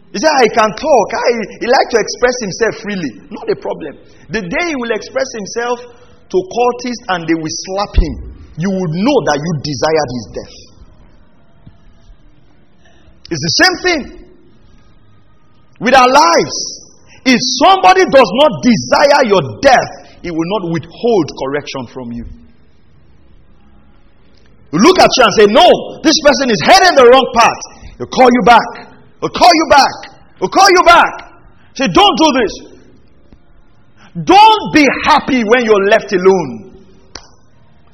He said, I can talk. I, he likes to express himself freely. Not a problem. The day he will express himself to cultists and they will slap him, you would know that you desired his death. It's the same thing with our lives. If somebody does not desire your death, he will not withhold correction from you. You look at you and say, No, this person is heading the wrong path. He'll call you back. He'll call you back. He'll call you back. Say, Don't do this. Don't be happy when you're left alone.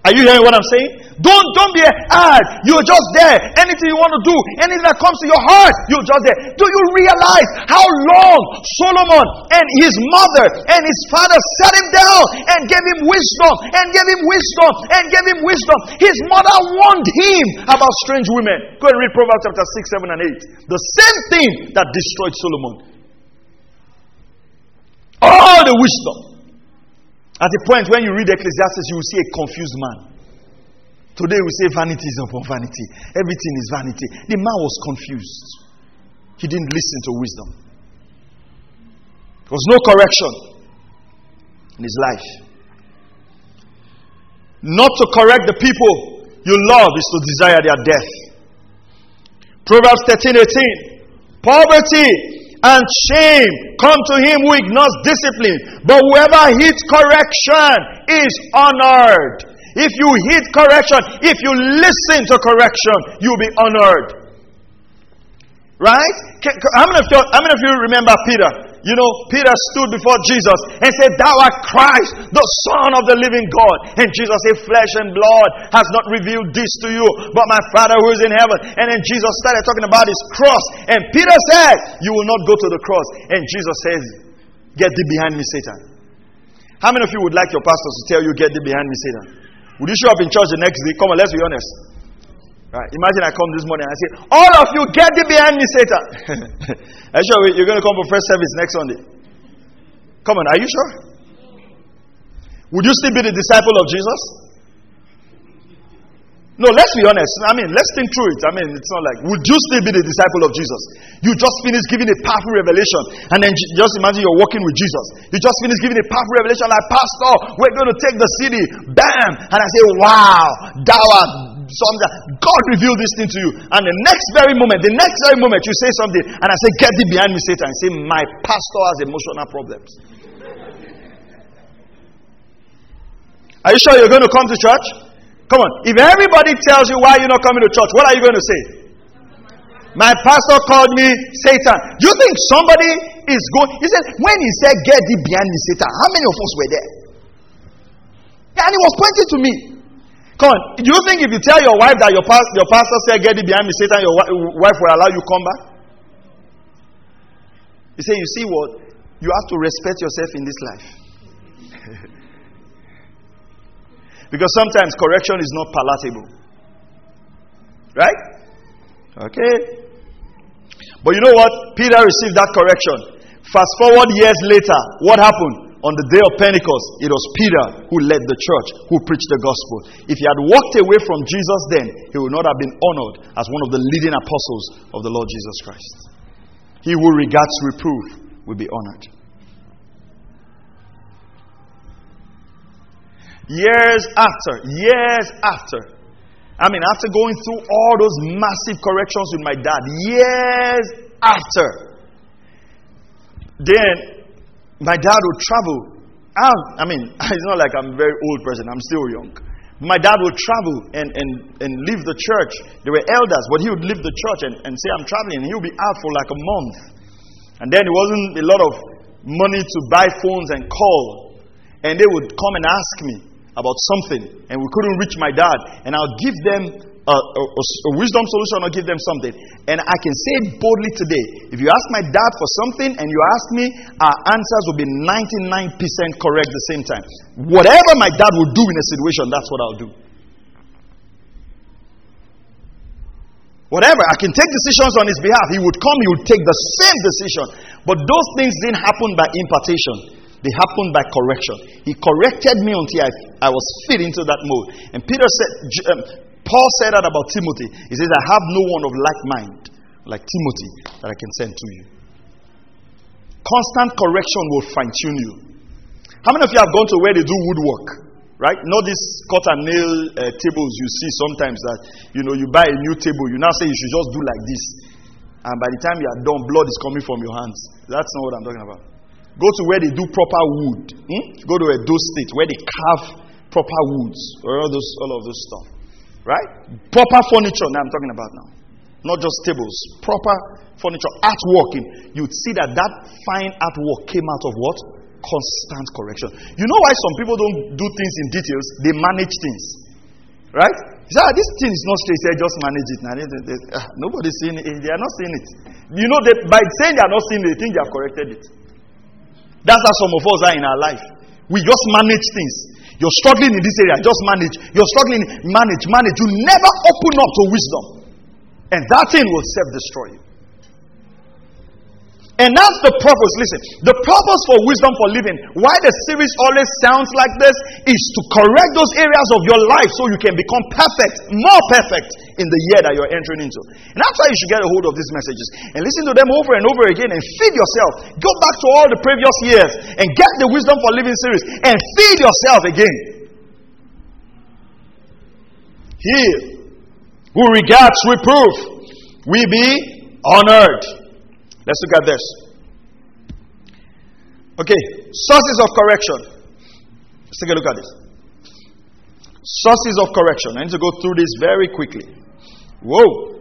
Are you hearing what I'm saying? Don't don't be ah, you're just there. Anything you want to do, anything that comes to your heart, you're just there. Do you realize how long Solomon and his mother and his father sat him down and gave him wisdom and gave him wisdom and gave him wisdom? His mother warned him about strange women. Go and read Proverbs chapter 6, 7, and 8. The same thing that destroyed Solomon all the wisdom. At the point when you read Ecclesiastes, you will see a confused man. Today we say vanity is upon vanity. Everything is vanity. The man was confused. He didn't listen to wisdom. There was no correction in his life. Not to correct the people you love is to desire their death. Proverbs 13 18. Poverty and shame come to him who ignores discipline, but whoever heeds correction is honored. If you heed correction, if you listen to correction, you'll be honored. Right? How many of you, how many of you remember Peter? You know, Peter stood before Jesus and said, Thou art Christ, the Son of the living God. And Jesus said, Flesh and blood has not revealed this to you, but my Father who is in heaven. And then Jesus started talking about his cross. And Peter said, You will not go to the cross. And Jesus says, Get thee behind me, Satan. How many of you would like your pastors to tell you, Get thee behind me, Satan? Would you show up in church the next day? Come on, let's be honest. Right. Imagine I come this morning and I say, All of you get thee behind me, Satan. are you sure you're going to come for first service next Sunday? Come on, are you sure? Would you still be the disciple of Jesus? No, let's be honest. I mean, let's think through it. I mean, it's not like, would you still be the disciple of Jesus? You just finished giving a powerful revelation, and then just imagine you're walking with Jesus. You just finished giving a powerful revelation, like, Pastor, we're going to take the city. Bam! And I say, Wow, thou art something. God revealed this thing to you. And the next very moment, the next very moment, you say something, and I say, Get thee behind me, Satan. I say, My pastor has emotional problems. Are you sure you're going to come to church? Come on. If everybody tells you why you're not coming to church, what are you going to say? My pastor called me Satan. Do you think somebody is going? He said, when he said, Get thee behind me, Satan, how many of us were there? and he was pointing to me. Come on. Do you think if you tell your wife that your, your pastor said, Get thee behind me, Satan, your wife will allow you come back? He said, You see what? You have to respect yourself in this life. Because sometimes correction is not palatable. Right? Okay. But you know what? Peter received that correction. Fast forward years later, what happened? On the day of Pentecost, it was Peter who led the church, who preached the gospel. If he had walked away from Jesus then, he would not have been honored as one of the leading apostles of the Lord Jesus Christ. He who regards reproof will be honored. Years after, years after. I mean, after going through all those massive corrections with my dad, years after, then my dad would travel. I mean, it's not like I'm a very old person, I'm still young. My dad would travel and, and, and leave the church. There were elders, but he would leave the church and, and say, I'm traveling. He would be out for like a month. And then it wasn't a lot of money to buy phones and call. And they would come and ask me, about something and we couldn't reach my dad, and I'll give them a, a, a, wisdom solution or give them something. And I can say boldly today if you ask my dad for something and you ask me, our answers will be 99% correct the same time. Whatever my dad will do in a situation, that's what I'll do. Whatever, I can take decisions on his behalf. He would come, he would take the same decision. But those things didn't happen by impartation. They happened by correction. He corrected me until I, I was fit into that mode. And Peter said, um, Paul said that about Timothy. He says, I have no one of like mind, like Timothy, that I can send to you. Constant correction will fine tune you. How many of you have gone to where they do woodwork? Right? Not these cut and nail uh, tables you see sometimes that, you know, you buy a new table, you now say you should just do like this. And by the time you are done, blood is coming from your hands. That's not what I'm talking about. Go to where they do proper wood. Hmm? Go to Edo state where they carve proper woods or all those all of those stuff. Right? Proper furniture now I'm talking about now. Not just tables. Proper furniture. Artwork. You'd see that that fine artwork came out of what? Constant correction. You know why some people don't do things in details? They manage things. Right? say, ah, this thing is not straight. Say, just manage it. Ah, nobody's seeing it. They are not seeing it. You know, they, by saying they are not seeing it, they think they have corrected it. That's how some of us are in our life. We just manage things. You're struggling in this area, just manage. You're struggling, manage, manage. You never open up to wisdom. And that thing will self destroy you. And that's the purpose. Listen, the purpose for wisdom for living, why the series always sounds like this, is to correct those areas of your life so you can become perfect, more perfect in the year that you're entering into. And that's why you should get a hold of these messages and listen to them over and over again and feed yourself. Go back to all the previous years and get the wisdom for living series and feed yourself again. He who regards reproof will be honored. Let's look at this. Okay, sources of correction. Let's take a look at this. Sources of correction. I need to go through this very quickly. Whoa.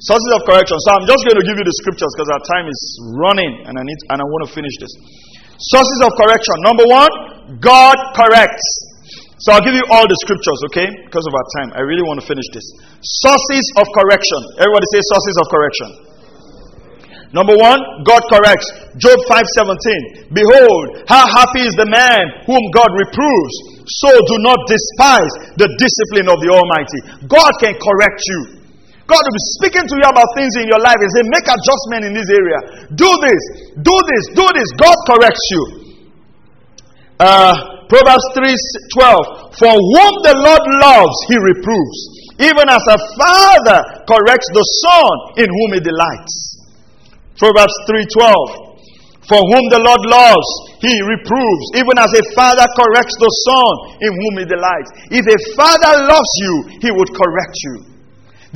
Sources of correction. So I'm just going to give you the scriptures because our time is running and I need and I want to finish this. Sources of correction. Number one, God corrects. So I'll give you all the scriptures, okay? Because of our time. I really want to finish this. Sources of correction. Everybody say sources of correction. Number one, God corrects. Job 5:17. Behold, how happy is the man whom God reproves. So do not despise the discipline of the Almighty. God can correct you. God will be speaking to you about things in your life and say, make adjustment in this area. Do this, do this, do this. God corrects you. Uh, Proverbs 3:12. For whom the Lord loves, he reproves, even as a father corrects the son in whom he delights. Proverbs 3:12. For whom the Lord loves, he reproves, even as a father corrects the son in whom he delights. If a father loves you, he would correct you.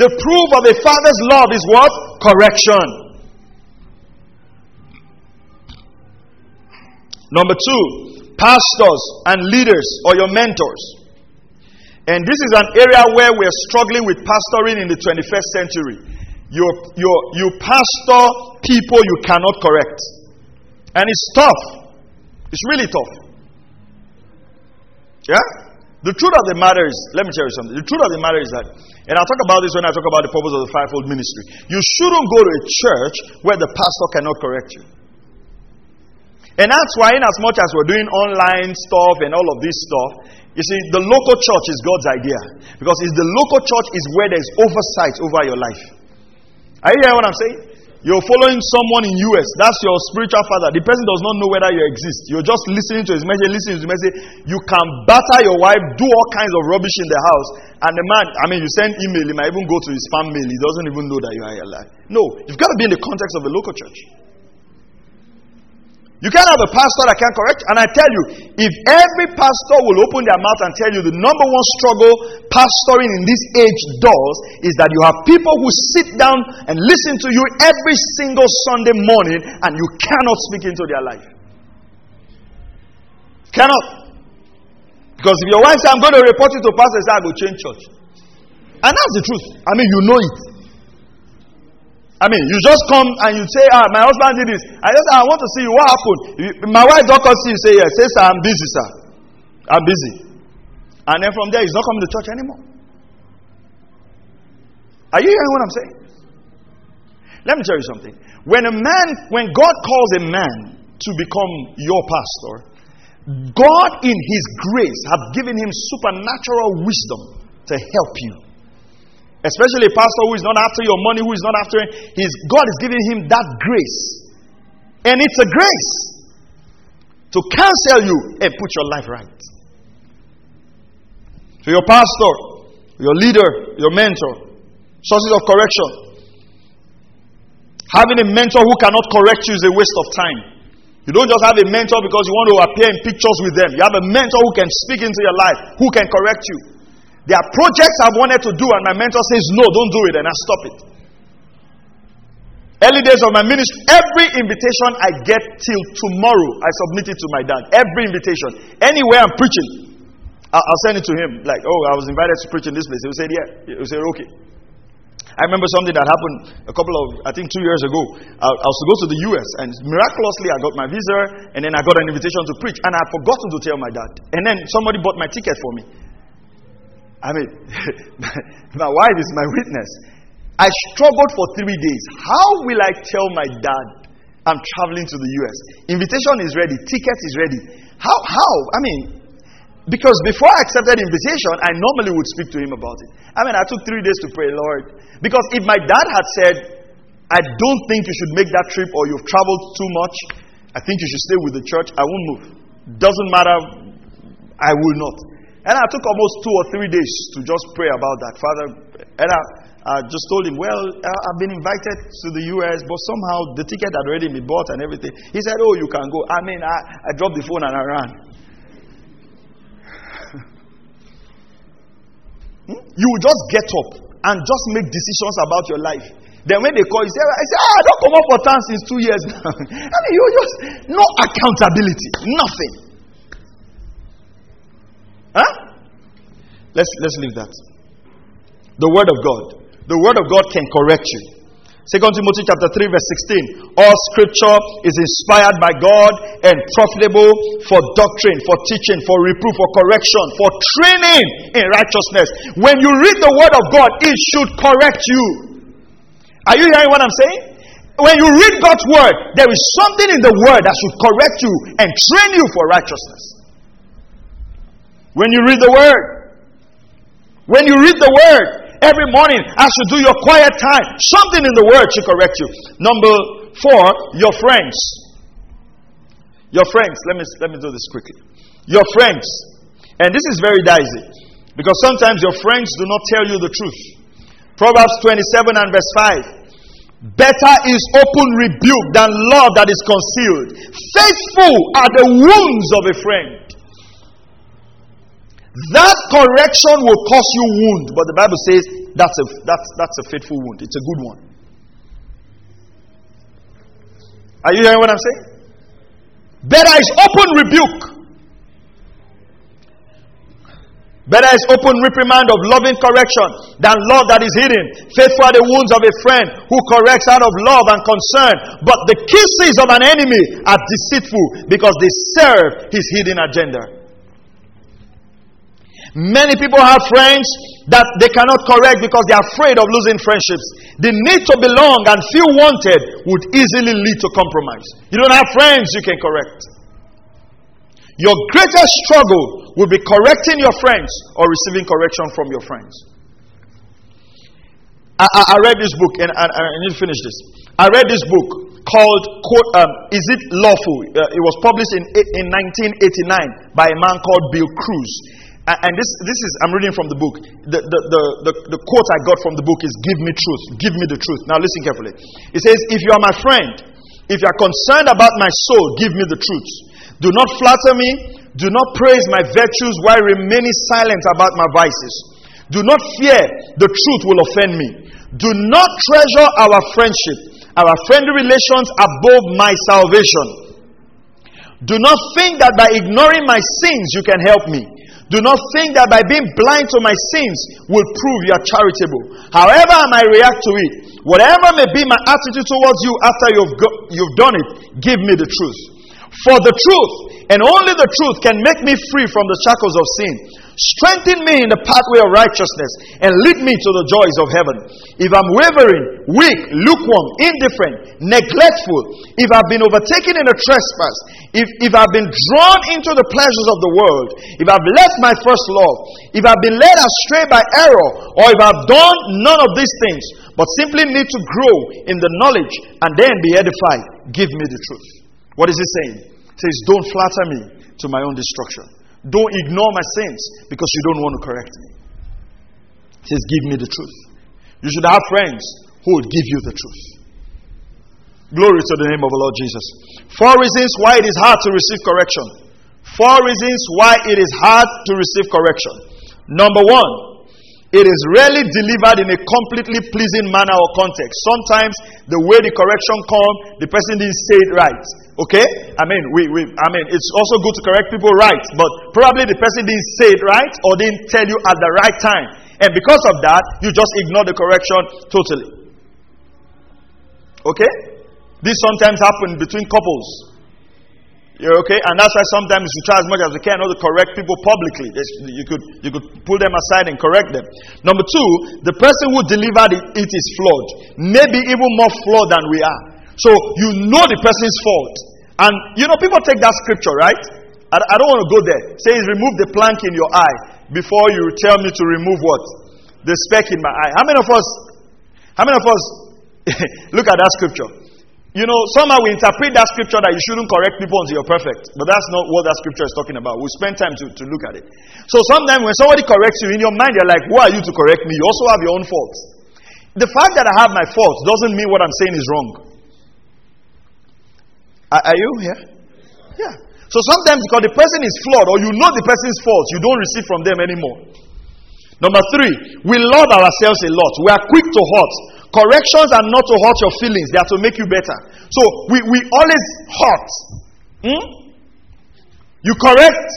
The proof of a father's love is what? Correction. Number two, pastors and leaders or your mentors. And this is an area where we're struggling with pastoring in the 21st century you you you pastor people you cannot correct. And it's tough. It's really tough. Yeah? The truth of the matter is, let me tell you something. The truth of the matter is that, and I'll talk about this when I talk about the purpose of the fivefold ministry. You shouldn't go to a church where the pastor cannot correct you. And that's why, in as much as we're doing online stuff and all of this stuff, you see, the local church is God's idea. Because it's the local church is where there's oversight over your life. Are you hearing what I'm saying? You're following someone in US. That's your spiritual father. The person does not know whether you exist. You're just listening to his message, listening to his message. You can batter your wife, do all kinds of rubbish in the house. And the man, I mean, you send email, he might even go to his spam mail. He doesn't even know that you are alive. No, you've got to be in the context of a local church. You can't have a pastor that can correct. And I tell you, if every pastor will open their mouth and tell you the number one struggle pastoring in this age does is that you have people who sit down and listen to you every single Sunday morning and you cannot speak into their life. Cannot. Because if your wife says, I'm going to report you to pastor, say, I will change church. And that's the truth. I mean, you know it. I mean, you just come and you say, ah, my husband did this. I just, I want to see you. What happened? My wife don't come see you. Say, yes. Say, sir, I'm busy, sir. I'm busy. And then from there, he's not coming to church anymore. Are you hearing what I'm saying? Let me tell you something. When a man, when God calls a man to become your pastor, God in his grace have given him supernatural wisdom to help you. Especially a pastor who is not after your money, who is not after his God is giving him that grace. And it's a grace to cancel you and put your life right. So your pastor, your leader, your mentor, sources of correction. Having a mentor who cannot correct you is a waste of time. You don't just have a mentor because you want to appear in pictures with them. You have a mentor who can speak into your life, who can correct you. There are projects I've wanted to do, and my mentor says, No, don't do it, and I stop it. Early days of my ministry, every invitation I get till tomorrow, I submit it to my dad. Every invitation. Anywhere I'm preaching, I'll send it to him. Like, oh, I was invited to preach in this place. He say, yeah. He say, okay. I remember something that happened a couple of, I think two years ago. I, was to go to the US, and miraculously, I got my visa, and then I got an invitation to preach, and I had forgotten to tell my dad. And then somebody bought my ticket for me. I mean, my wife is my witness. I struggled for three days. How will I tell my dad I'm traveling to the US? Invitation is ready, ticket is ready. How? How? I mean, because before I accepted invitation, I normally would speak to him about it. I mean, I took three days to pray, Lord. Because if my dad had said, I don't think you should make that trip or you've traveled too much. I think you should stay with the church. I won't move. Doesn't matter. I will not. And I took almost two or three days to just pray about that. Father, and I, I just told him, Well, I've been invited to the US, but somehow the ticket had already been bought and everything. He said, Oh, you can go. I mean, I, I dropped the phone and I ran. hmm? You just get up and just make decisions about your life. Then when they call you, say, I say, ah, I don't come up for town since two years now. I mean, you just, no accountability, nothing. Huh? Let's, let's leave that. The Word of God. The Word of God can correct you. Second Timothy chapter 3 verse 16. All scripture is inspired by God and profitable for doctrine, for teaching, for reproof, for correction, for training in righteousness. When you read the word of God, it should correct you. Are you hearing what I'm saying? When you read God's word, there is something in the word that should correct you and train you for righteousness. When you read the word, when you read the word, Every morning, as you do your quiet time, something in the word should correct you. Number four, your friends. Your friends. Let me, let me do this quickly. Your friends. And this is very dicey because sometimes your friends do not tell you the truth. Proverbs 27 and verse 5. Better is open rebuke than love that is concealed. Faithful are the wounds of a friend. That correction will cause you wound, but the Bible says that's a, that's, that's a faithful wound. It's a good one. Are you hearing what I'm saying? Better is open rebuke. Better is open reprimand of loving correction than love that is hidden. Faithful are the wounds of a friend who corrects out of love and concern. But the kisses of an enemy are deceitful because they serve his hidden agenda. Many people have friends that they cannot correct because they are afraid of losing friendships. The need to belong and feel wanted would easily lead to compromise. You don't have friends you can correct. Your greatest struggle will be correcting your friends or receiving correction from your friends. I, I, I read this book, and I, I, need to finish this. I read this book called quote, um, Is It Lawful? Uh, it was published in, in 1989 by a man called Bill Cruz. And this, this is, I'm reading from the book. The, the, the, the, the quote I got from the book is Give me truth. Give me the truth. Now listen carefully. It says, If you are my friend, if you are concerned about my soul, give me the truth. Do not flatter me. Do not praise my virtues while remaining silent about my vices. Do not fear the truth will offend me. Do not treasure our friendship, our friendly relations above my salvation. Do not think that by ignoring my sins you can help me. Do not think that by being blind to my sins will prove you are charitable. However, I might react to it, whatever may be my attitude towards you after you've, go, you've done it, give me the truth. For the truth, and only the truth, can make me free from the shackles of sin Strengthen me in the pathway of righteousness and lead me to the joys of heaven. If I'm wavering, weak, lukewarm, indifferent, neglectful, if I've been overtaken in a trespass, if, if I've been drawn into the pleasures of the world, if I've left my first love, if I've been led astray by error, or if I've done none of these things, but simply need to grow in the knowledge and then be edified, give me the truth. What is he saying? He says, Don't flatter me to my own destruction. Don't ignore my sins because you don't want to correct me. He says, Give me the truth. You should have friends who would give you the truth. Glory to the name of the Lord Jesus. Four reasons why it is hard to receive correction. Four reasons why it is hard to receive correction. Number one, it is rarely delivered in a completely pleasing manner or context. Sometimes the way the correction comes, the person didn't say it right. Okay? I mean, we, we, I mean, it's also good to correct people right, but probably the person didn't say it right or didn't tell you at the right time. And because of that, you just ignore the correction totally. Okay? This sometimes happens between couples. You're okay? And that's why sometimes we try as much as we can not to correct people publicly. You could, you could pull them aside and correct them. Number two, the person who delivered it, it is flawed. Maybe even more flawed than we are. So you know the person's fault. And you know, people take that scripture, right? I, I don't want to go there. Says, remove the plank in your eye before you tell me to remove what? The speck in my eye. How many of us, how many of us Look at that scripture. You know, somehow we interpret that scripture that you shouldn't correct people until you're perfect. But that's not what that scripture is talking about. We'll spend time to, to look at it. So sometimes when somebody corrects you, in your mind, you're like, who are you to correct me? You also have your own faults. The fact that I have my faults doesn't mean what I'm saying is wrong. Are, are you here? Yeah. So sometimes because the person is flawed or you know the person's faults, you don't receive from them anymore. Number three, we love ourselves a lot. We are quick to hurt. Corrections are not to hurt your feelings, they are to make you better. So we, we always hurt. Hmm? You correct,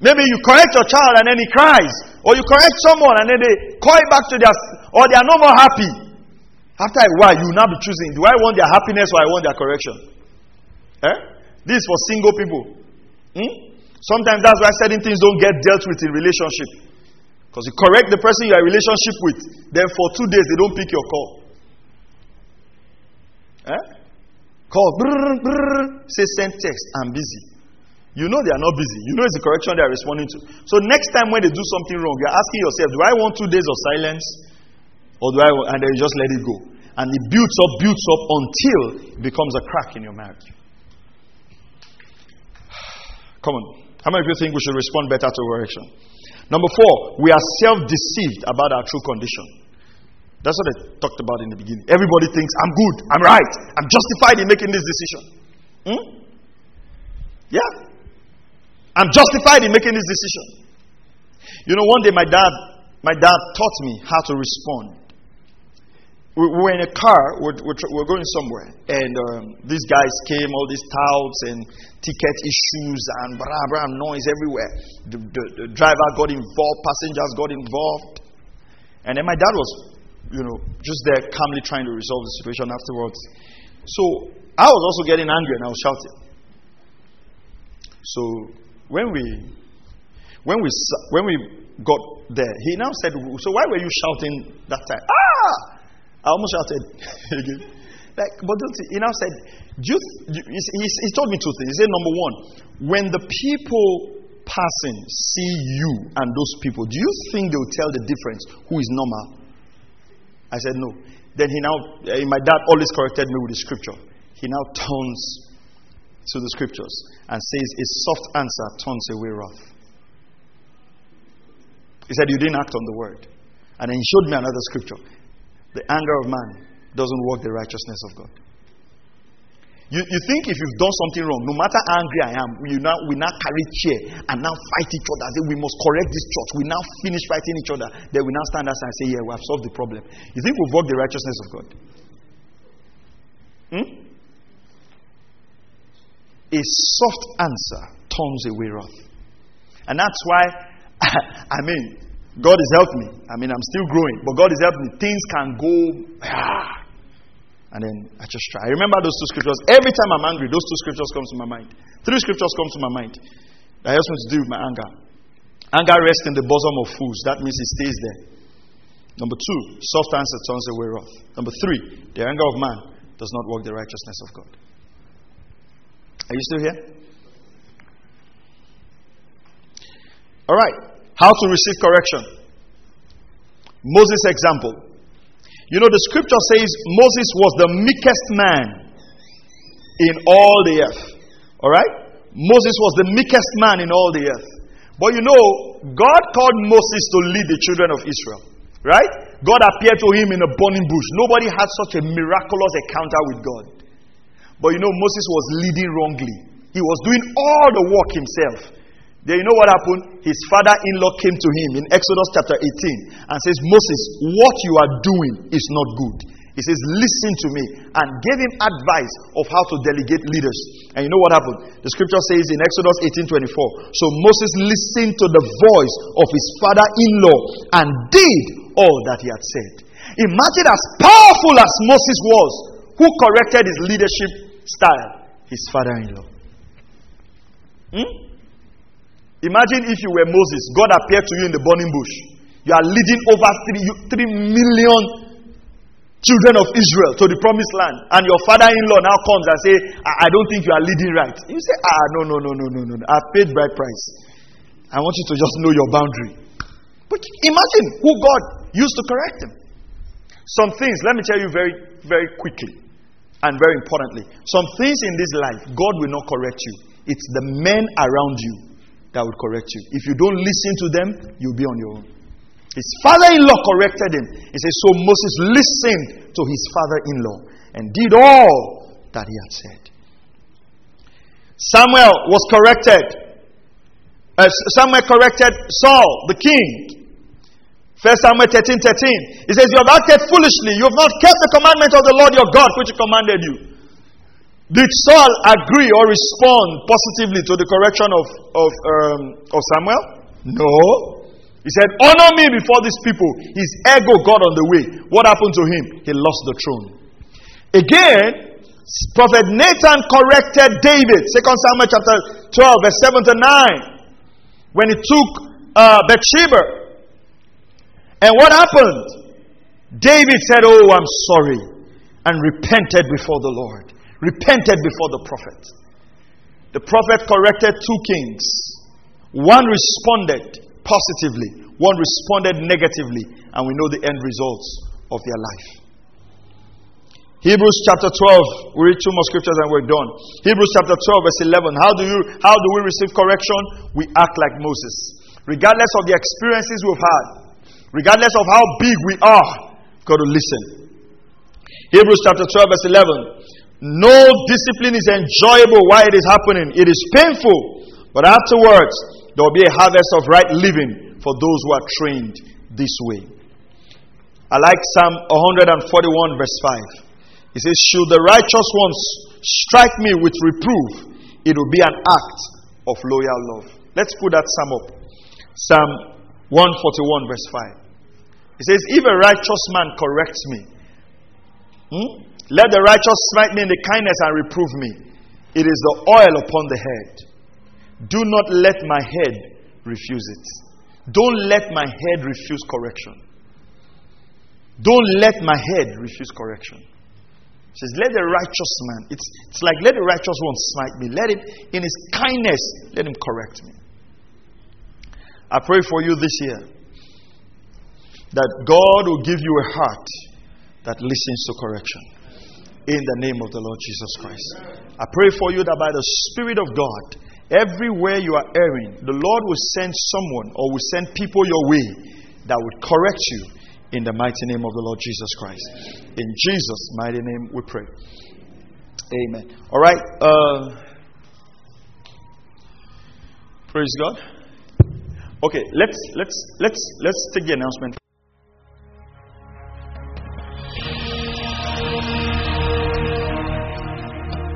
maybe you correct your child and then he cries. Or you correct someone and then they call it back to their, or they are no more happy. After a while, you will now be choosing do I want their happiness or I want their correction? Eh? This is for single people. Hmm? Sometimes that's why certain things don't get dealt with in relationship. Because you correct the person you are in relationship with, then for two days they don't pick your call. Eh? Call, brrr, brrr, say send text, I'm busy. You know they are not busy. You know it's the correction they are responding to. So next time when they do something wrong, you're asking yourself, do I want two days of silence? Or do I want, and then you just let it go. And it builds up, builds up until it becomes a crack in your marriage. Come on. How many of you think we should respond better to correction? Number four, we are self deceived about our true condition. That's what I talked about in the beginning. Everybody thinks, I'm good, I'm right, I'm justified in making this decision. Hmm? Yeah. I'm justified in making this decision. You know, one day my dad, my dad taught me how to respond. We, we were in a car, we're, we're, we're going somewhere, and um, these guys came, all these touts and ticket issues and blah, blah, noise everywhere. The, the, the driver got involved, passengers got involved. And then my dad was you know, just there calmly trying to resolve the situation afterwards. So I was also getting angry and I was shouting. So when we when we when we got there, he now said, "So why were you shouting that time?" Ah! I almost shouted again. Like, but don't he, he now said, you, he, he told me two things. He said, number one, when the people passing see you and those people, do you think they will tell the difference who is normal I said, No. Then he now, eh, my dad always corrected me with the scripture. He now turns to the scriptures and says, A soft answer turns away wrath. He said, You didn't act on the word. And then he showed me another scripture. The anger of man doesn't work the righteousness of God. You, you think if you've done something wrong, no matter how angry I am, we now, we now carry chair and now fight each other. Say, we must correct this church. We now finish fighting each other. Then we now stand aside and say, Yeah, we have solved the problem. You think we've worked the righteousness of God? Hmm? A soft answer turns away wrath. And that's why, I mean, God has helped me. I mean, I'm still growing, but God has helped me. Things can go. Ah, and then I just try. I remember those two scriptures. Every time I'm angry, those two scriptures come to my mind. Three scriptures come to my mind. That helps me to deal with my anger. Anger rests in the bosom of fools. That means it stays there. Number two, soft answer turns away wrath. Number three, the anger of man does not work the righteousness of God. Are you still here? All right. How to receive correction. Moses' example. You know, the scripture says Moses was the meekest man in all the earth. All right? Moses was the meekest man in all the earth. But you know, God called Moses to lead the children of Israel. Right? God appeared to him in a burning bush. Nobody had such a miraculous encounter with God. But you know, Moses was leading wrongly. He was doing all the work himself. Then you know what happened? His father in law came to him in Exodus chapter 18 and says, Moses, what you are doing is not good. He says, Listen to me, and gave him advice of how to delegate leaders. And you know what happened? The scripture says in Exodus 18 24, So Moses listened to the voice of his father in law and did all that he had said. Imagine as powerful as Moses was, who corrected his leadership style? His father in law. Hmm? Imagine if you were Moses, God appeared to you in the burning bush. You are leading over three, three million children of Israel to the promised land, and your father in law now comes and say, I, I don't think you are leading right. You say, Ah, no, no, no, no, no, no. I've paid bride price. I want you to just know your boundary. But imagine who God used to correct him. Some things, let me tell you very, very quickly and very importantly. Some things in this life, God will not correct you. It's the men around you that will correct you. If you don't listen to them, you'll be on your own. His father in law corrected him. He says, So Moses listened to his father in law and did all that he had said. Samuel was corrected. Uh, Samuel corrected Saul, the king. First Samuel 13 13. He says, You have acted foolishly. You have not kept the commandment of the Lord your God, which he commanded you. Did Saul agree or respond positively to the correction of, of, um, of Samuel? No. He said, Honor me before these people. His ego got on the way. What happened to him? He lost the throne. Again, Prophet Nathan corrected David. 2 Samuel chapter 12, verse 7 to 9. When he took uh, Bathsheba and what happened? David said, Oh, I'm sorry, and repented before the Lord, repented before the prophet. The prophet corrected two kings. One responded positively, one responded negatively, and we know the end results of their life. Hebrews chapter 12. We read two more scriptures and we're done. Hebrews chapter 12, verse 11. How do you how do we receive correction? We act like Moses. Regardless of the experiences we've had, Regardless of how big we are, got to listen. Hebrews chapter 12, verse 11. No discipline is enjoyable while it is happening. It is painful, but afterwards there will be a harvest of right living for those who are trained this way. I like Psalm 141, verse 5. It says, Should the righteous ones strike me with reproof, it will be an act of loyal love. Let's put that psalm up. Psalm 141, verse 5. He says, If a righteous man corrects me, hmm, let the righteous smite me in the kindness and reprove me. It is the oil upon the head. Do not let my head refuse it. Don't let my head refuse correction. Don't let my head refuse correction. He says, Let the righteous man, it's, it's like let the righteous one smite me. Let him, in his kindness, let him correct me. I pray for you this year that God will give you a heart that listens to correction. In the name of the Lord Jesus Christ. I pray for you that by the Spirit of God, everywhere you are erring, the Lord will send someone or will send people your way that would correct you in the mighty name of the Lord Jesus Christ. In Jesus' mighty name we pray. Amen. All right. Uh, praise God. Okay, let's let's let's let's take the announcement.